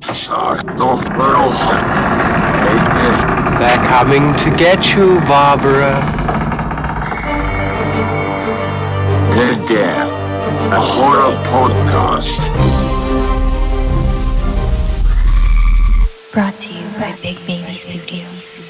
They're coming to get you, Barbara. Dead Air, a horror podcast. Brought to you by Big Baby Studios.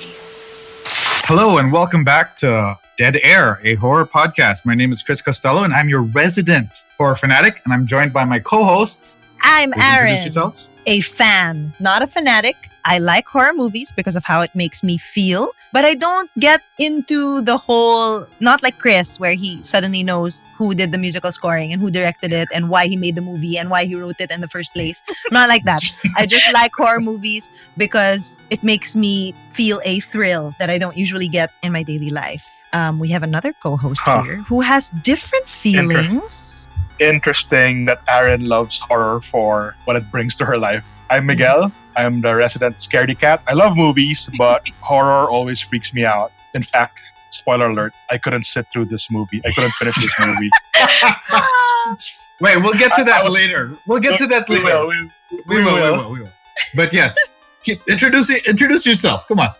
Hello and welcome back to Dead Air, a horror podcast. My name is Chris Costello and I'm your resident horror fanatic, and I'm joined by my co-hosts. I'm Please introduce Aaron, yourselves. A fan, not a fanatic. I like horror movies because of how it makes me feel, but I don't get into the whole, not like Chris, where he suddenly knows who did the musical scoring and who directed it and why he made the movie and why he wrote it in the first place. I'm not like that. I just like horror movies because it makes me feel a thrill that I don't usually get in my daily life. Um, we have another co-host Huh. here who has different feelings. Interesting that Aaron loves horror for what it brings to her life. I'm mm-hmm. Miguel. I'm the resident scaredy cat. I love movies, mm-hmm. but horror always freaks me out. In fact, spoiler alert, I couldn't sit through this movie. I couldn't finish this movie. Wait, we'll get to that was- later. We'll get to that we later. will. We, We will, we will, we will. But yes, keep, introduce introduce yourself. Come on.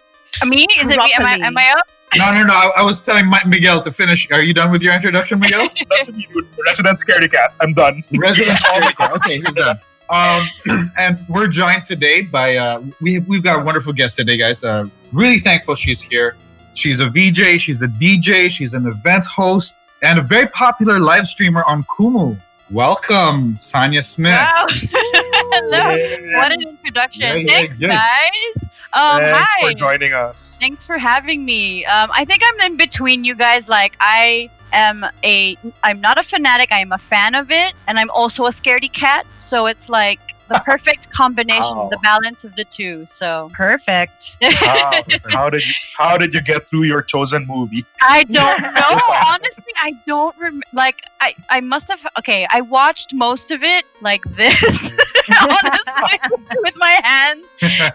Me? Is it me? Am I, am I up? No, no, no. I, I was telling Mi- Miguel to finish. Are you done with your introduction, Miguel? That's me, dude. Resident scaredy cat. I'm done. Resident Security Guard. Okay, he's done. Um, and we're joined today by uh, we we've got a wonderful guest today, guys. Uh, really thankful she's here. She's a VJ, she's a DJ, she's an event host, and a very popular live streamer on Kumu. Welcome, Sonia Smith. Wow. Hello. What an introduction. Yeah, yeah, Thanks, yeah. guys. Um, Thanks hi. for joining us. Thanks for having me. Um, I think I'm in between you guys. Like, I am a, I'm not a fanatic. I am a fan of it, and I'm also a scaredy cat. So it's like the perfect combination, Wow. the balance of the two. So Perfect. How, how did you how did you get through your chosen movie? I don't know. Honestly, I don't rem- like. I I must have. Okay, I watched most of it like this, honestly, with my hands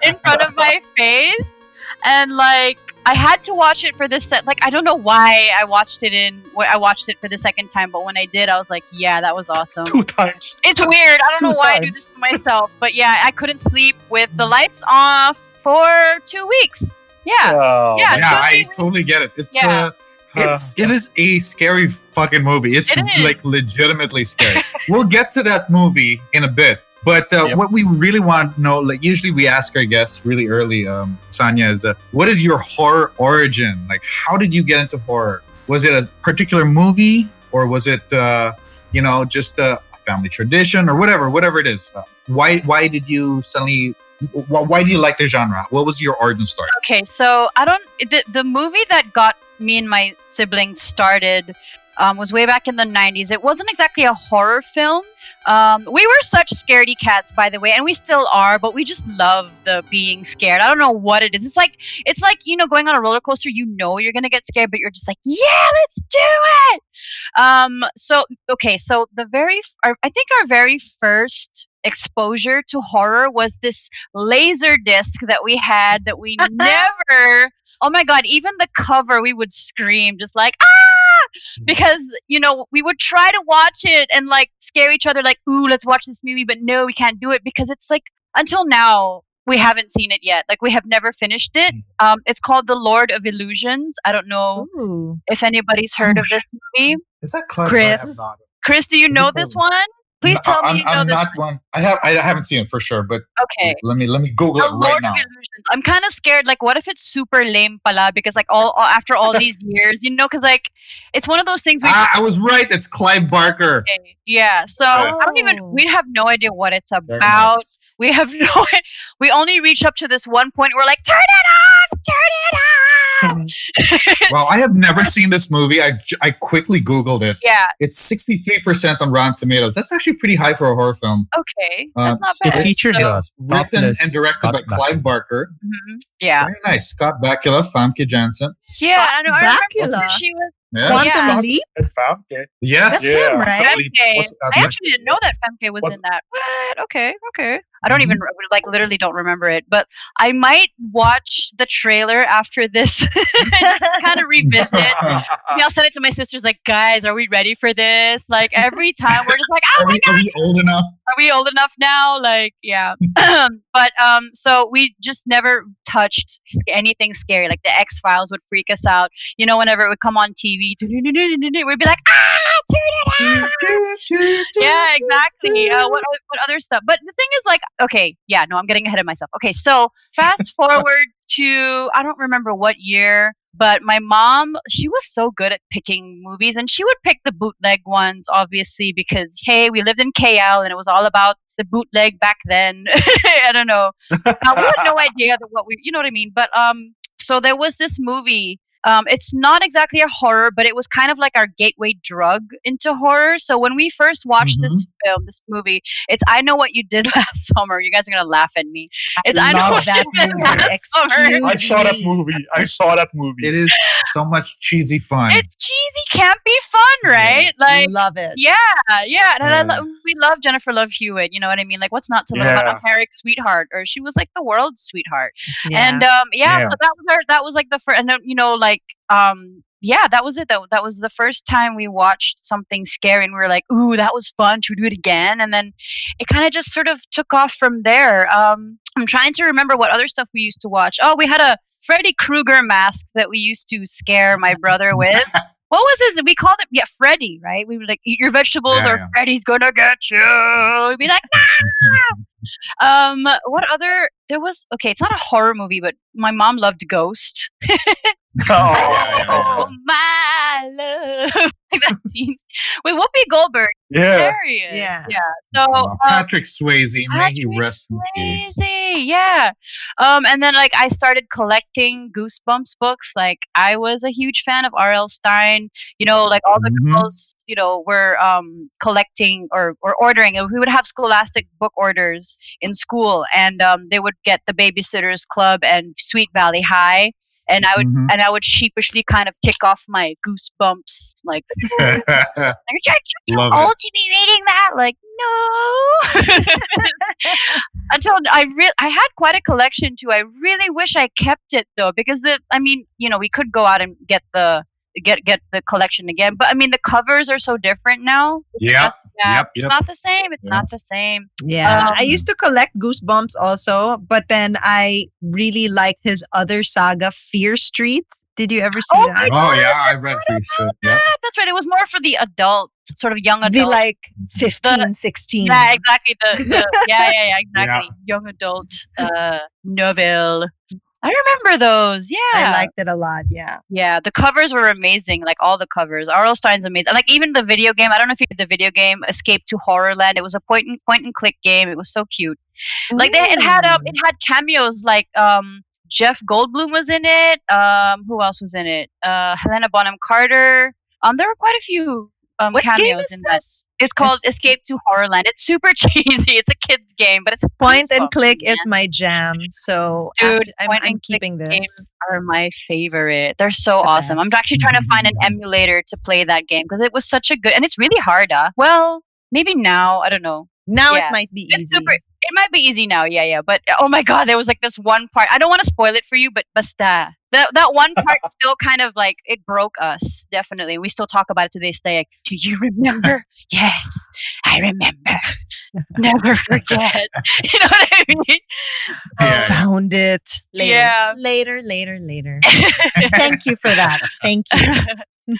in front of my face, and like I had to watch it for this set. Like I don't know why I watched it in. wh- I watched it for the second time, but when I did, I was like, yeah, that was awesome. Two times. It's weird. I don't Two know why I do this to myself, but yeah, I couldn't sleep with the lights off for two weeks. Yeah. Oh, Yeah, yeah, I totally. totally get it. It's Yeah. uh, it's it is a scary fucking movie. It's It is. like legitimately scary. we'll get to that movie in a bit. But uh, Yep. what we really want to know, like usually we ask our guests really early, um, Sonia, is uh, what is your horror origin? Like, how did you get into horror? Was it a particular movie, or was it, uh, you know, just a family tradition, or whatever, whatever it is? Uh, why, why did you suddenly? Why, why do you like the genre? What was your origin story? Okay, so I don't. The, the movie that got me and my siblings started um, was way back in the 90s. It wasn't exactly a horror film. Um, we were such scaredy cats, by the way, and we still are, but we just love the being scared. I don't know what it is. It's like it's like you know going on a roller coaster. You know you're gonna get scared, but you're just like, yeah, let's do it. Um, so okay, so the very, our, I think our very first exposure to horror was this laser disc that we had that we never oh my god even the cover we would scream just like ah because you know we would try to watch it and like scare each other like ooh let's watch this movie but no we can't do it because it's like until now we haven't seen it yet like we have never finished it um it's called the lord of illusions i don't know Ooh. if anybody's heard Oh, of this movie Is that Cloud? Chris? I have not. chris do you know this one please tell I'm, me you know I'm this not one. I have. I haven't seen it for sure, but okay let me let me Google The it right Lord now. of Illusions. I'm kind of scared. Like, what if it's super lame, pala? Because like all, all after all these years, you know, because like it's one of those things. We Ah, I was right. It's Clive Barker. Okay, Yeah. So Yes. I don't even. Oh. We have no idea what it's about. nice. We have no. We only reach up to this one point. We're like, turn it off, turn it off. Well, I have never seen this movie. I, I quickly Googled it. yeah. It's 63% on Rotten Tomatoes. That's actually pretty high for a horror film. Okay. Um, That's It not bad. features So- It's written and directed Scott by Clive Bakula. Barker. Mhm. Yeah. Very nice. Scott Bakula, Famke Janssen. Yeah. I know. I remember Bakula. she was. Yeah. Quantum Yeah. Leap? And found. Yes. That's Yeah. him, right? Totally. Femke. I actually didn't know that Femke was What's- in that. What? Okay. Okay. I don't even like literally don't remember it, but I might watch the trailer after this and just kind of revisit. Maybe I'll send it to my sisters, like, guys, are we ready for this? Like every time we're just like, oh are, my we, god, are we old enough? are we old enough now? Like, yeah. but um, so we just never touched anything scary. Like the X Files would freak us out. You know, whenever it would come on TV, we'd be like, ah, it out. Yeah, exactly. Uh, what what other stuff? But the thing is, like, okay, yeah, no, I'm getting ahead of myself. Okay, so fast forward to I don't remember what year, but my mom, she was so good at picking movies, and she would pick the bootleg ones, obviously, because hey, we lived in KL, and it was all about the bootleg back then. I don't know. Uh, we had no idea that what we, you know what I mean. But um, so there was this movie. Um, it's not exactly a horror, but it was kind of like our gateway drug into horror. So when we first watched this film, this movie, it's I Know What You Did Last Summer. You guys are gonna laugh at me. It's I, Know What that You Did movie. Last Summer. Excuse I saw that movie. I saw that movie. It is so much cheesy fun. It's cheesy, campy fun, right? Like love it. Yeah, yeah. And I Yeah. lo- we love Jennifer Love Hewitt. You know what I mean? Like, what's not to love about Yeah. America's sweetheart? Or she was like the world's sweetheart. Yeah. And um, yeah, Yeah. so that was our, that was like the first, and then, you know, like um, yeah, that was it. That that was the first time we watched something scary, and we were like, ooh, that was fun. Should we do it again? And then it kind of just sort of took off from there. Um, I'm trying to remember what other stuff we used to watch. Oh, we had a Freddy Krueger mask that we used to scare my brother with. What was his? We called it yeah, Freddy, right? We would like eat your vegetables, Yeah, or yeah. Freddy's gonna get you. We'd be like, nah. um, what other? There was okay. It's not a horror movie, but my mom loved Ghost. Oh, Oh my love, with Whoopi Goldberg. Yeah. Hilarious. Yeah. yeah. So Uh, um, Patrick Swayze, may he Patrick rest in peace. Yeah. Um, and then like I started collecting Goosebumps books. Like I was a huge fan of R.L. Stine. You know, like all the Mhm. girls, you know, were um collecting or or ordering. We would have Scholastic book orders in school, and um, they would get the Babysitters Club and Sweet Valley High, and I would Mhm. and I would sheepishly kind of kick off my Goosebumps like. like, "Are you too Love old it. to be reading that? Like, no. Until I re- I had quite a collection too. I really wish I kept it though, because the I mean, you know, we could go out and get the get get the collection again, but I mean, the covers are so different now. Yep. Yeah, Yep, it's yep. not the same. It's Yeah. not the same. Yeah, I Um, used to collect Goosebumps also, but then I really liked his other saga, Fear Street. Did you ever see Oh that? Oh yeah, I read Fear Street. Yep. Ah, that's right. It was more for the adult, sort of young The adult. like 15, 16. yeah, exactly. The, the yeah, yeah, yeah, exactly. Young adult uh, novel. I remember those. Yeah, I liked it a lot. Yeah. Yeah, the covers were amazing. Like all the covers. R.L. Stine's amazing. And like even the video game. I don't know if you did the video game Escape to Horrorland. It was a point and point and click game. It was so cute. Like they, it had um, it had cameos like um Jeff Goldblum was in it. Um, who else was in it? Uh, Helena Bonham Carter. Um, there were quite a few um What cameos in that. this? It's called It's- Escape to Horrorland. It's super cheesy. It's a kids game, but it's Point and click is my jam. So Dude, after- I'm, point I'm and click keeping this. games are my favorite. They're so The awesome. I'm actually trying to find an emulator to play that game because it was such a good and it's really hard. Uh. Well, maybe now I don't know. Now Yeah. it might be It's easy. super. It might be easy now. Yeah, yeah. But oh my god, there was like this one part. I don't want to spoil it for you, but basta. That that one part still kind of like it broke us. Definitely, we still talk about it to this day. Like, do you remember? yes, I remember. Never forget. you know what I mean? Yeah. Found it later. Yeah. Later, later, later. Thank you for that. Thank you.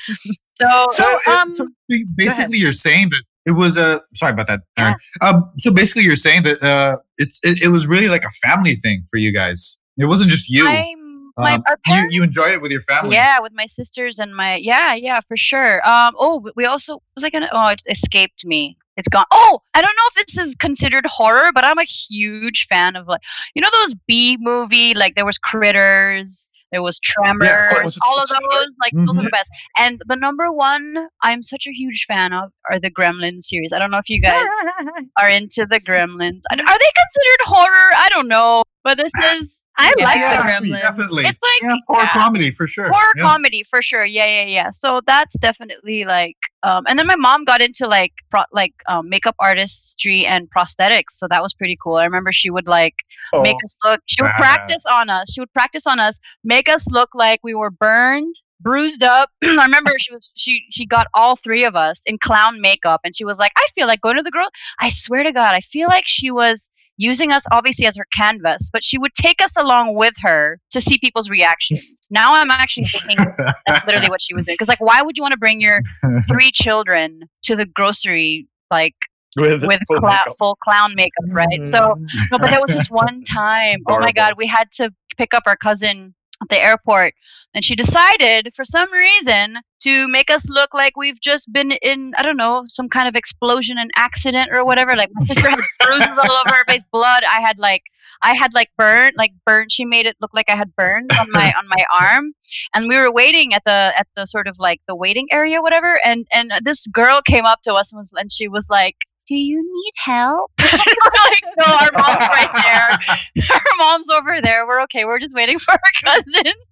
so, So, uh, um, so basically, you're saying that it was a. sorry about that, Aaron. Um, so basically, you're saying that uh, it's it, it was really like a family thing for you guys. It wasn't just you. I'm, my, Um, our you, parents you enjoyed it with your family. Yeah, with my sisters and my yeah, yeah, for sure. Um, oh, we also was I gonna? Oh, it escaped me. It's gone. Oh, I don't know if this is considered horror, but I'm a huge fan of like you know those B movie like there was Critters, there was Tremors, was it all of those like those are Mhm. the best. And the number one I'm such a huge fan of are the Gremlins series. I don't know if you guys are into the Gremlins. Are they considered horror? I don't know, but this is I like Yeah, the Gremlins. definitely. It's like Yeah, horror yeah. comedy for sure. horror yeah. comedy for sure yeah yeah yeah so that's definitely like um and then my mom got into like pro- like um, makeup artistry and prosthetics so that was pretty cool i remember she would like Oh, make us look she would practice on us she would practice on us make us look like we were burned bruised up i remember she was she she got all three of us in clown makeup and she was like i feel like going to the girl i swear to god i feel like she was using us obviously as her canvas but she would take us along with her to see people's reactions now i'm actually thinking that's literally what she was doing because like why would you want to bring your three children to the grocery like with, with full clou- makeup. full clown makeup right so mm. no, but there was this one time. Oh my god, we had to pick up our cousin at the airport, and she decided for some reason to make us look like we've just been in I don't know some kind of explosion and accident or whatever. Like my sister had bruises all over her face, blood. I had like. I had like burn, like burn. She made it look like I had burns on my on my arm, and we were waiting at the at the sort of like the waiting area, whatever. And and this girl came up to us and was and she was like, do you need help? And we're like, no, our mom's right there. Our mom's over there. We're okay. We're just waiting for our cousin.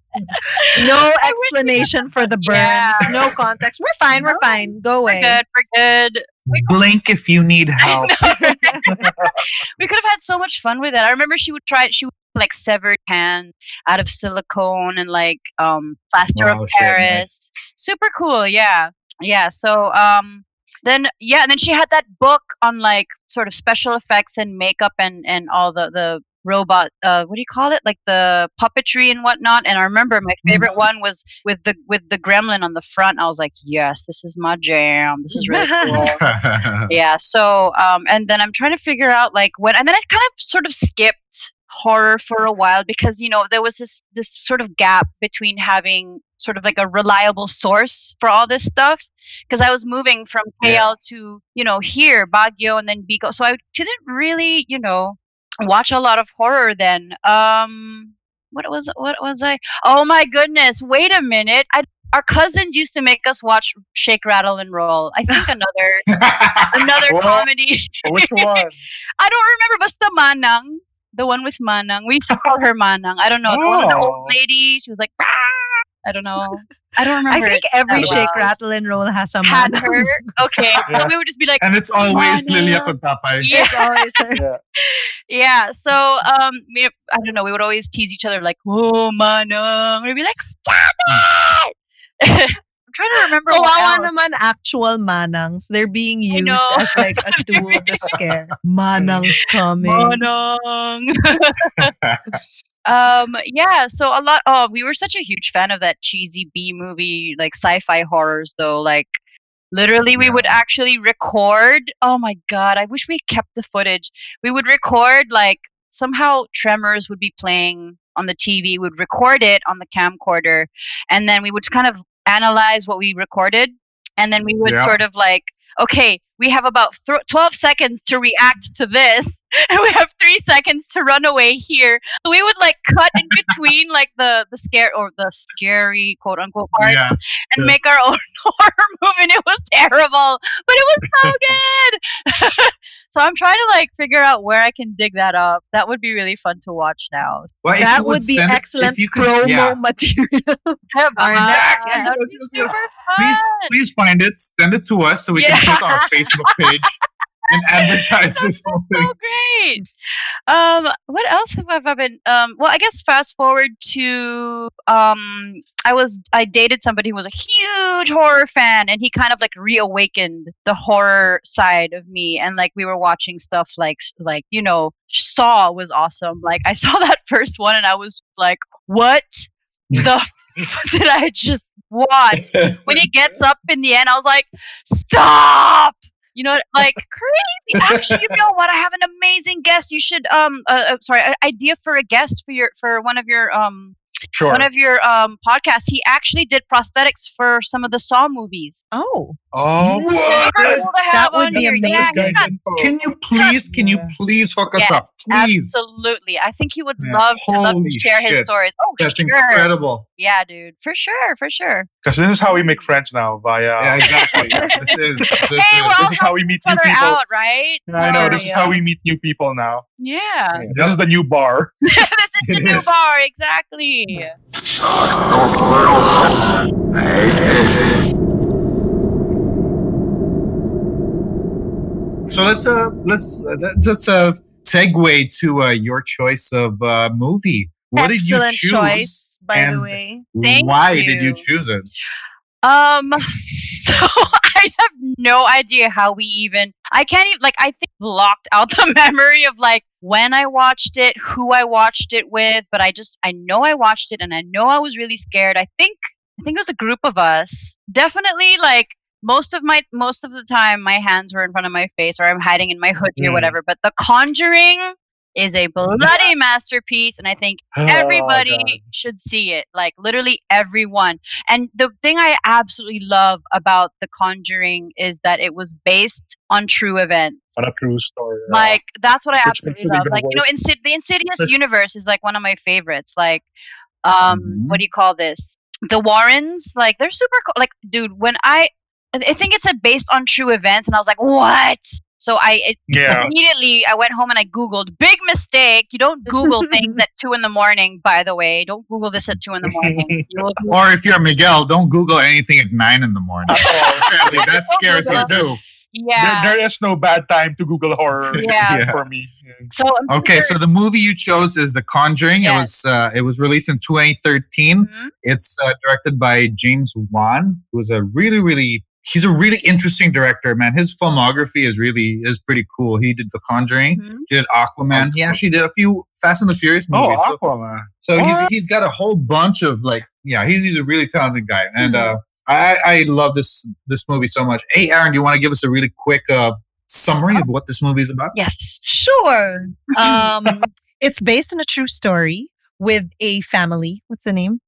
No explanation for the burns. Yeah. No context. We're fine. We're fine. Go away. We're away. good. We're good. Blink if you need help. we could have had so much fun with it. I remember she would try. It she would like severed hand out of silicone and like um plaster Wow, of shit, nice. Paris. Super cool. Yeah, yeah. So um. Then yeah, and then she had that book on like sort of special effects and makeup and and all the the robot uh what do you call it? Like the puppetry and whatnot and i remember my favorite one was with the with the gremlin on the front. I was like yes this is my jam. This is really cool. Yeah so um and then i'm trying to figure out like when and then i kind of sort of skipped horror for a while because you know there was this this sort of gap between having sort of like a reliable source for all this stuff because i was moving from kl Yeah. to you know here baguio and then bico so i didn't really you know watch a lot of horror then um what was what was i oh my goodness wait a minute I, our cousins used to make us watch shake rattle and roll i think another another comedy. Which one? I don't remember, basta Manang. The one with Manang. We used to call her Manang. I don't know. The one the Oh. old lady. She was like, "Rah!" I don't know. I don't remember. I think it. every Wow. shake, rattle, and roll has a had man. her. Okay. Yeah. So we would just be like, and it's always Mana. Lilia Papay. yeah, It's always her. Yeah. yeah. So um, we, I don't know. We would always tease each other like, "Oh, Manang." We'd be like, "Stop it!" I'm trying to remember. what Kawawa else. naman actual manangs. They're being used as like a tool to scare. Manang's coming. Manang. um yeah so a lot oh we were such a huge fan of that cheesy b movie like sci-fi horrors though like literally we would actually record oh my god i wish we kept the footage we would record like somehow tremors would be playing on the tv would record it on the camcorder and then we would kind of analyze what we recorded and then we would Yeah. sort of like okay we have about th- 12 seconds to react to this and we have three seconds to run away here we would like cut in between like the the scare or the scary quote unquote parts Yeah. and Yeah. make our own horror movie and it was terrible but it was so good so i'm trying to like figure out where i can dig that up that would be really fun to watch now Well, that you would be send it- if excellent could- promo yeah. material. Would super Please, please find it, send it to us so we Yeah. can put our Facebook page and advertise this whole thing. so great. Um, what else have I been? Um, well, I guess fast forward to um, I was I dated somebody who was a huge horror fan, and he kind of like reawakened the horror side of me, and like we were watching stuff like like you know Saw was awesome. Like I saw that first one, and I was like, what the f- did I just watch? when he gets up in the end, I was like, "Stop!" You know, like crazy. Actually, you know what? I have an amazing guest. You should um, uh, uh, sorry, idea for a guest for your for one of your um Sure. one of your um podcasts. He actually did prosthetics for some of the Saw movies. Oh, Oh, What? Super cool to That would be amazing. yeah, Can you please, can you please hook us Yeah, up, please? Absolutely. I think he would Yeah. love to love to Holy share his stories. Oh, That's sure. incredible. Yeah, dude. For sure. For sure. because this is how we make friends now via. Yeah, exactly. this is this Hey, is well, this is how we meet new people. out, right? I know. This is yeah. how we meet new people now. Yeah. This is the new bar. this is the It new is. bar. Exactly. Suck no little. Hey, So let's uh let's let's, let's uh segue to uh, your choice of uh, movie. What Excellent did you choose? choice, by the way. Thank Why did you you. choose it? Um, so I have no idea how we even. I can't even like. I think blocked out the memory of like when I watched it, who I watched it with. But I just I know I watched it, and I know I was really scared. I think I think it was a group of us. Definitely like most of my most of the time my hands were in front of my face or I'm hiding in my hoodie or Mm. whatever. But The Conjuring is a bloody masterpiece, and I think Oh, everybody God. should see it like literally everyone and the thing i absolutely love about the conjuring is that it was based on true events on a true story. like that's what i absolutely love like you know. Insid- the insidious universe is like one of my favorites like um Mhm. what do you call this the warrens like they're super cool like dude when i i think it's a based on true events and i was like what so i it, yeah. immediately I went home and I Googled. Big mistake. You don't Google things at two in the morning, by the way. Don't Google this at two in the morning. Or if you're Miguel, don't Google anything at nine in the morning. Apparently, that scares you too. yeah. There, there is no bad time to Google horror Yeah. Yeah. for me. Yeah. so I'm Okay, sure- so the movie you chose is The Conjuring. It was uh, it was released in 2013. Mhm. It's uh, directed by James Wan, who's a really really he's a really interesting director, man. His filmography is really is pretty cool. He did The Conjuring, Mhm. he did Aquaman. He actually did a few Fast and the Furious Oh, movies. so Aquaman. so he's he's got a whole bunch of like yeah, he's he's a really talented guy. And Mm-hmm. uh I I love this this movie so much. Hey Aaron, do you want to give us a really quick uh summary of what this movie is about? Yes. Sure. Um, it's based on a true story with a family. What's the name?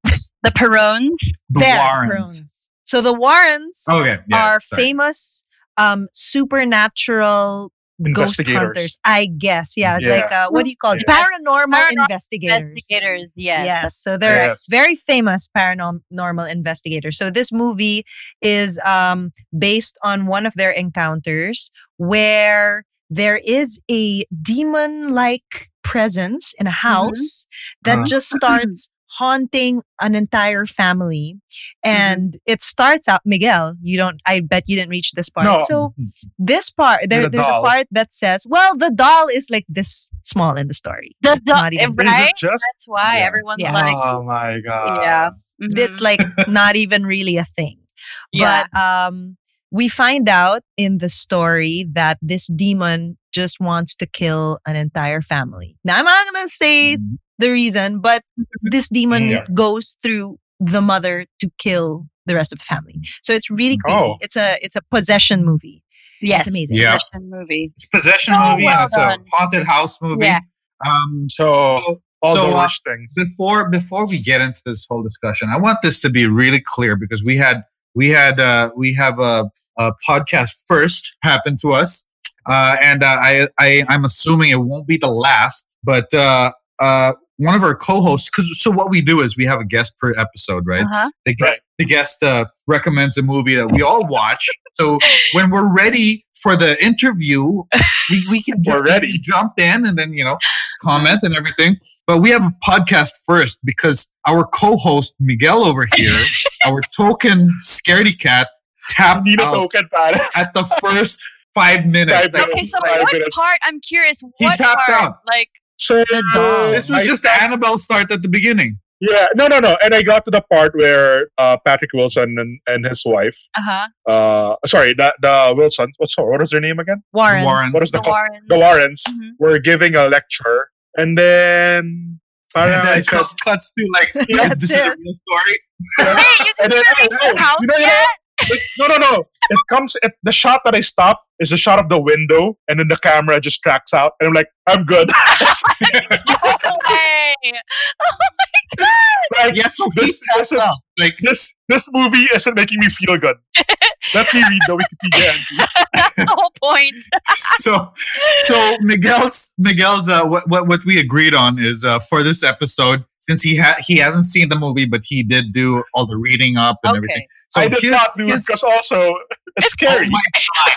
The Perrons. The There, Warrens. Warrens. So the Warrens Okay, yeah, are sorry. famous um, supernatural ghost Investigators. hunters. I guess, yeah. Yeah. Like uh, what do you call it? Yeah. Paranormal, Paranormal investigators. Investigators. Yes. Yes, so they're Yes. very famous paranormal investigators. So this movie is um, based on one of their encounters where there is a demon-like presence in a house that Uh-huh. just starts haunting an entire family and it starts out miguel you don't i bet you didn't reach this part No. so this part there, The there's a part that says well the doll is like this small in the story The, It's the- not even Is it right? just? That's why Yeah. everyone's Yeah. like, oh my god. yeah. Mhm. it's like not even really a thing. yeah. But um we find out in the story that this demon just wants to kill an entire family. Now I'm not gonna say Mhm. The reason, but this demon Yeah. goes through the mother to kill the rest of the family. So it's really creepy. Oh. It's a it's a possession movie. yes. It's amazing. Yeah. Possession movie. It's a possession So movie well and it's done. a haunted house movie. Yeah. Um, So so, all so, the uh, things. before before we get into this whole discussion, I want this to be really clear because we had we had uh, we have a, a podcast first happen to us, uh, and uh, I, I I'm assuming it won't be the last, but uh, uh, one of our co-hosts. Cause, so what we do is we have a guest per episode, right? Uh-huh. The guest, the guest uh, recommends a movie that we all watch. So when we're ready for the interview, we, we can We're jump, ready. jump in and then you know comment and everything. But we have a podcast first because our co-host Miguel over here, our token scaredy cat, tapped Need a out token pad. at the first five minutes. Five Like, Okay, so Five what minutes. part? I'm curious. He What tapped part? out. Like, So The this was I just the Annabelle start at the beginning. Yeah, no, no, no. And I got to the part where uh, Patrick Wilson and, and his wife, uh huh. uh, sorry, the, the Wilson, what's what was their name again? Warren. Warrens. What is The the co- Warrens. the Warrens Mhm. were giving a lecture, and then And parang then I it said, cut- cuts to like, That's this is a real story. Hey, you And didn't then- oh, the house you know, you know, yet? It- no, no, no. It comes. It, the shot that I stop is the shot of the window, and then the camera just tracks out, and I'm like, I'm good. Way. Oh like, Yeah, so he This isn't- out. Like, this this movie isn't making me feel good. Let me read the Wikipedia entry. That's the whole point. so so Miguel's Miguel's uh, what, what what we agreed on is uh, for this episode since he had he hasn't seen the movie but he did do all the reading up and everything. Okay. So I did his- not do it his- because also it's scary. Oh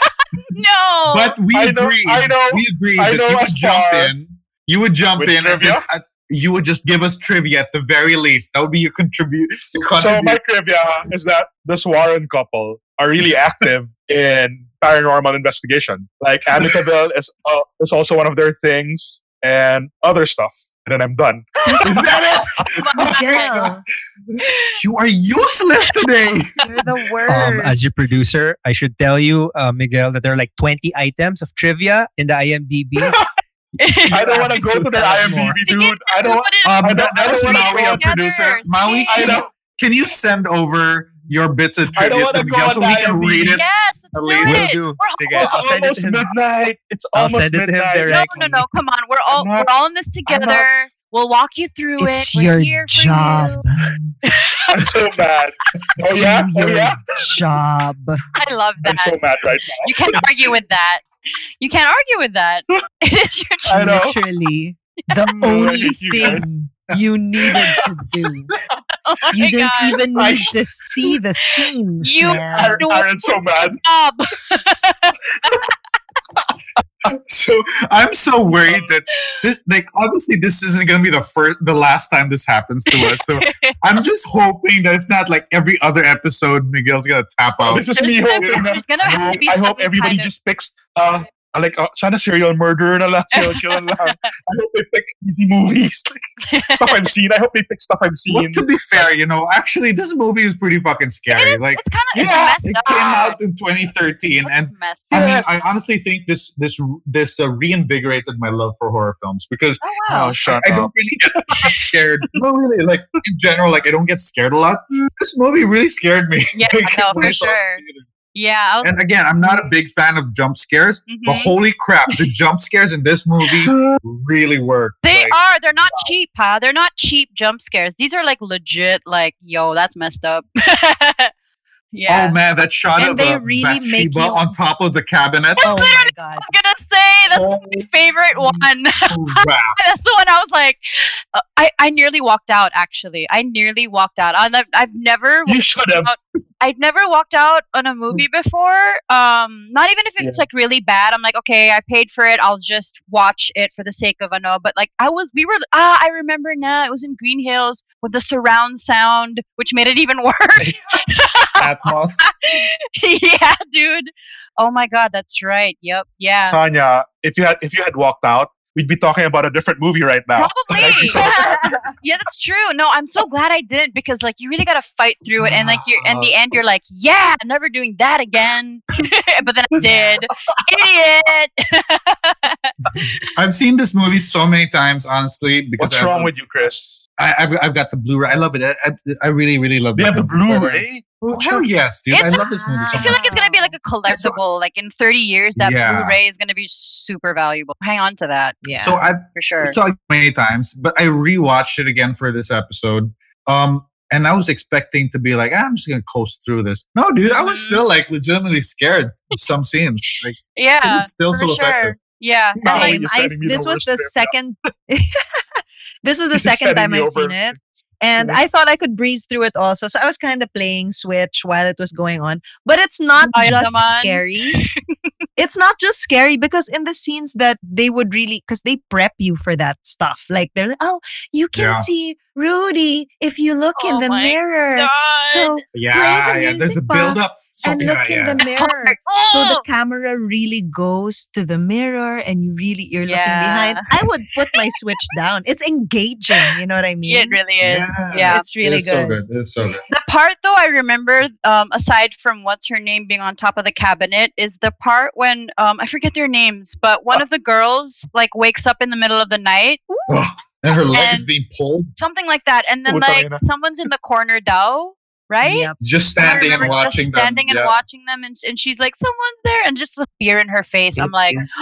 No. But we I know- I know- We agreed I that know you would as jump in. You would jump With in and trivia? Then, you would just give us trivia at the very least. That would be your contribute. so my trivia is that this Warren couple are really active in paranormal investigation. Like Amityville is uh, is also one of their things, and other stuff. And then I'm done. Is that it? Miguel, You are useless today. you're the worst. Um, as your producer, I should tell you, uh, Miguel, that there are like 20 items of trivia in the IMDb. I don't want to go to their Tell us more. IMDb, dude. I don't. Um, I that, don't- that was wanna Maui, go our producer. Maui, I can you, don't. can you send over your bits of I trivia wanna Miguel so we can read it? yes, let's do it. do. We're Sige, It's I'll send it almost to him. midnight. It's I'll almost send it to him midnight. No, no, no. Come on. We're all not- we're all in this together. We'll walk you through it's it. We're your here for job. you. I'm so mad. Oh yeah. Oh yeah. job. I love that. I'm so mad right now. You can't argue with that. You can't argue with that. It is your I. Literally, the only thing you needed to do. Oh my You didn't God. even need sh- to see the scene. You man. Aaron, Aaron's so mad. Job. So I'm so worried that, this, like, obviously, this isn't going to be the first, the last time this happens to us. So I'm just hoping that it's not like every other episode Miguel's going to tap out. This is me hoping that. I hope, I hope everybody kind of- just picks. Uh, like uh, sana serial murderer na lang, serial killer na lang. I hope they pick easy movies, like, stuff I've seen. I hope they pick stuff I've Well, seen. to be fair, you know, actually, this movie is pretty fucking scary. Like, it's kind of yeah, messed it up. came out in 2013, and messed I mean, Yes. I honestly think this this this uh, reinvigorated my love for horror films because Oh wow. Oh, shut I don't really get scared. No, really, like in general, like I don't get scared a lot. This movie really scared me. Yeah, like, no, when for saw it in sure. theater. Yeah. Was- And again, I'm not a big fan of jump scares, but Mhm. holy crap, the jump scares in this movie really work. They Like, are. They're not cheap, huh? They're not cheap jump scares. These are like legit. Like, yo, that's messed up. yeah. Oh man, that shot And of they uh, really make you- on top of the cabinet. Oh my god. I was gonna say that's Oh, my favorite one. crap. that's the one I was like, uh, I I nearly walked out. Actually, I nearly walked out. I, I've never You should have. I'd never walked out on a movie before. Um, not even if it's like really bad. I'm like, okay, I paid for it. I'll just watch it for the sake of a no. But like, I was, we were, ah, I remember now. It was in Greenhills with the surround sound, which made it even worse. Atmos. yeah, dude. Oh my god, that's right. Yep. Yeah. Tanya, if you had if you had walked out, we'd be talking about a different movie right now. Probably. So yeah, that's true. No, I'm so glad I didn't because like you really gotta fight through it, and like you're in the end, you're like, yeah, I'm never doing that again. but then I did. Idiot. I've seen this movie so many times, honestly. Because What's I've- wrong with you, Chris? I, I've, I've got the Blu-ray. I love it. I, I, I really, really love. They this have the. Blu-ray. Oh, hell yes, dude! I love this movie so I feel much. like it's gonna be like a collectible. Like in 30 years, that Yeah. Blu-ray is gonna be super valuable. Hang on to that Yeah. So I for sure. saw it many times, but I rewatched it again for this episode. Um, and I was expecting to be like, ah, I'm just gonna coast through this. No, dude, I was Mhm. still like legitimately scared of some scenes. Like it yeah, still for so sure. effective. Yeah. Now and, like, Same. I, this was the second. this is the second time I've seen it, and I thought I could breeze through it also. So I was kind of playing Switch while it was going on, but it's not Ay, just naman. scary. it's not just scary because in the scenes that they would really because they prep you for that stuff. Like they're like, oh, you can Yeah. see Rory if you look in Oh the my mirror. God. So Yeah, the yeah. There's a music build box up. So, and yeah, look in yeah. the mirror. So the Oh! camera really goes to the mirror and you really you're looking behind. I would put my switch down. It's engaging, you know what I mean? it really is. Yeah, Yeah. It's really it's so good. good. It's so good. The part though I remember, um, aside from what's her name being on top of the cabinet, is the part when um, I forget their names, but one of the girls like wakes up in the middle of the night, Ugh. And her leg is being pulled, something like that, and then like someone's in the corner, Dow, right? Yep. just standing and remember just watching them. standing and yeah. watching them, and, and she's like, "Someone's there," and just the fear in her face. I'm like, is-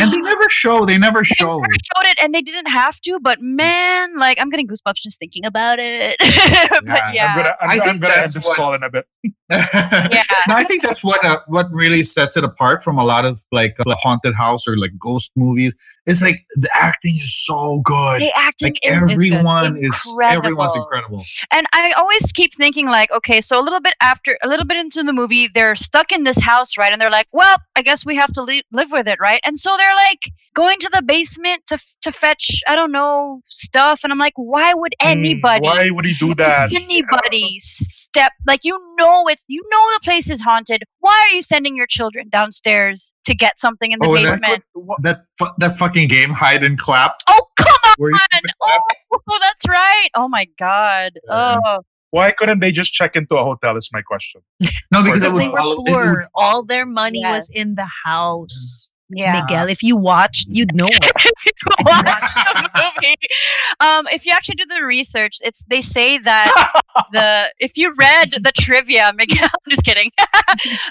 And they never show. They never They show. never showed it, and they didn't have to. But man, like I'm getting goosebumps just thinking about it. but Yeah, yeah, I'm gonna, I'm, I I'm think gonna end that's this what- call in a bit. Yeah. no, I think that's what uh, what really sets it apart from a lot of like uh, haunted house or like ghost movies. It's like the acting is so good. The acting Like is everyone is everyone's incredible. incredible. and I always keep thinking like, okay, so a little bit after, a little bit into the movie, they're stuck in this house, right? And they're like, well, I guess we have to li- live with it, right? And so they're like going to the basement to f- to fetch, I don't know, stuff. And I'm like, why would Mm, anybody? Why would he do that? Anybody step like you know it's you know the place is haunted. Why are you sending your children downstairs to get something in the Oh, and that- basement? That that fucking game, hide and clap. Oh come on! Oh, that's right. Oh my god. Yeah. Oh, Why couldn't they just check into a hotel? Is my question. no, because it Because they were follow. it would poor. All their money Yes. was in the house. yeah. Miguel, if you watched, you'd know. watch the movie. Um, if you actually do the research, it's they say that the if you read the trivia, Miguel, I'm just kidding.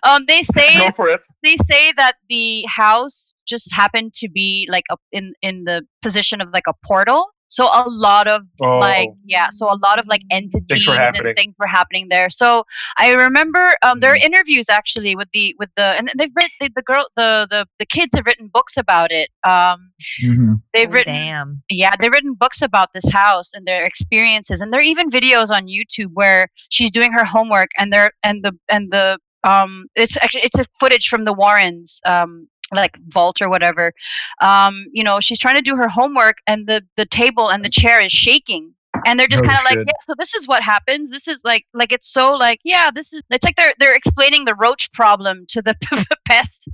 um, they say Go for it. they say that the house just happened to be like a, in in the position of like a portal. So a lot of like Oh. yeah, so a lot of like entities and happening. things were happening there. So I remember um, there are interviews actually with the with the and they've read the, the girl the the the kids have written books about it. Um, Mhm. they've Oh, written Damn. yeah, they've written books about this house and their experiences, and there are even videos on YouTube where she's doing her homework, and there and the and the um, it's actually it's a footage from the Warrens, um, like vault or whatever. Um, you know, she's trying to do her homework, and the the table and the chair is shaking. And they're just Oh, kind of like, yeah. So this is what happens. This is like, like it's so like, yeah. This is. It's like they're they're explaining the roach problem to the pest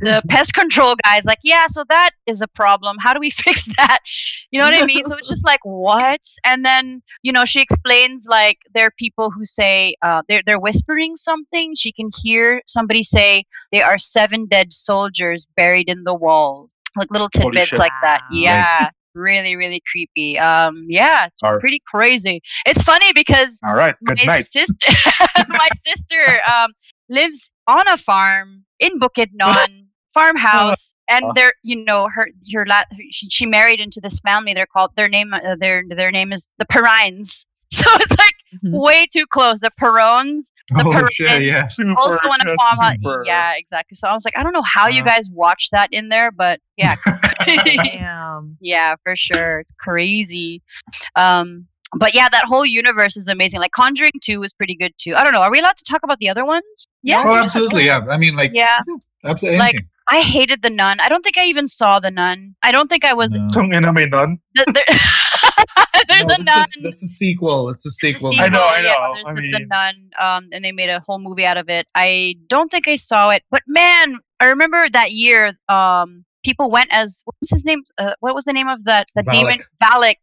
the pest control guys like yeah so that is a problem. How do we fix that? You know what i mean? So it's just like what? And then you know she explains like there are people who say uh, they're, they're whispering something. She can hear somebody say they are seven dead soldiers buried in the walls. Like little tidbits like that. Wow. yeah. Really really creepy. Um yeah it's Alright. pretty crazy. It's funny because All right. Good my night. sister my sister um lives on a farm in Bukidnon farmhouse and Uh. they're you know her her la- she, she married into this family they're called their name uh, their their name is the Perrines so it's like Mhm. way too close the Perrons The Oh parade. shit! Yeah. Super, also on a that's farmhouse super. yeah exactly so I was like I don't know how you Uh. guys watch that in there but yeah Damn. yeah for sure it's crazy um but yeah that whole universe is amazing like conjuring 2 was pretty good too i don't know are we allowed to talk about the other ones Yeah. Oh, absolutely. Yeah. I mean, like, yeah absolutely. Like, anything. I hated the nun i don't think i even saw the nun i don't think i was No. Tung ina may nun. th- there- there's No, a nun that's, that's a sequel. It's a sequel. I know, I Yeah, know. there's I the, the nun, um, and they made a whole movie out of it. I don't think I saw it, but man, I remember that year. Um, people went as what was his name? Uh, what was the name of that? The demon Valak.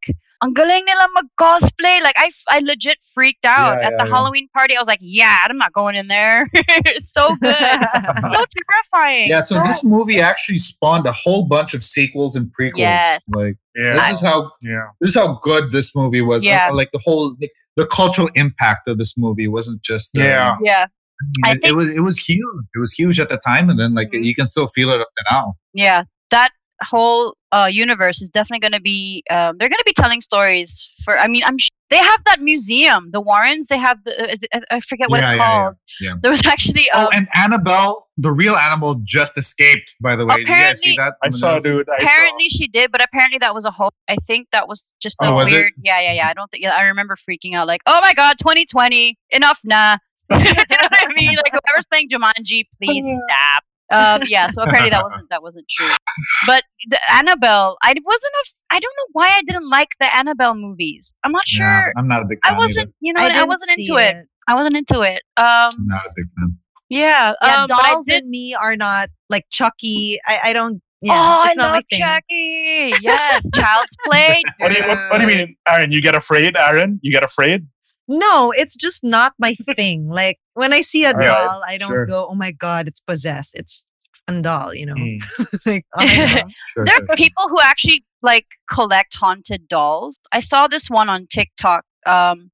Ang galing nila mag-cosplay. Like I, f- I legit freaked out Yeah, at yeah, the yeah. Halloween party. I was like, yeah, I'm not going in there. it's so good, so terrifying. Yeah, so this movie actually spawned a whole bunch of sequels and prequels. Yes. Like Yeah. this is how yeah. this is how good this movie was. Uh, Yeah. like the whole like, the cultural impact of this movie wasn't just uh, Yeah. yeah, I I mean, it, it was it was huge. It was huge at the time, and then like Mhm. you can still feel it up to now. yeah. That whole uh, universe is definitely going to be um, they're going to be telling stories for i mean i'm sh- they have that museum the warrens they have the uh, is it, i forget what Yeah, it's yeah, yeah, called yeah. there was actually um, oh, and Annabelle, the real Annabelle just escaped. By the way, did you guys see that? I saw, news? dude. I apparently she did but apparently that was a hoax i think that was just a Oh, was it? weird yeah yeah yeah i don't think yeah, i remember freaking out like oh my god 2020 enough nah you know what i mean like whoever's playing jumanji please stop um yeah so apparently that wasn't that wasn't true but the annabelle i wasn't a f- i don't know why i didn't like the annabelle movies i'm not Yeah, sure I'm not a big fan. I wasn't, you know, I I, wasn't into it. I wasn't into it. Um, I'm not a big fan. yeah, Yeah, um, dolls did. and me are not like Chucky. I, I don't. Yeah, oh, it's I not love my thing. Chucky. Yeah, child's play. What do, you, what, what do you mean, Aaron? You get afraid, Aaron? You get afraid? No, it's just not my thing. Like when I see a Alright, doll, I don't sure. go, "Oh my god, it's possessed." It's a doll, you know. Mm. like, oh. Sure, There sure, are sure. people who actually like collect haunted dolls. I saw this one on TikTok. Um,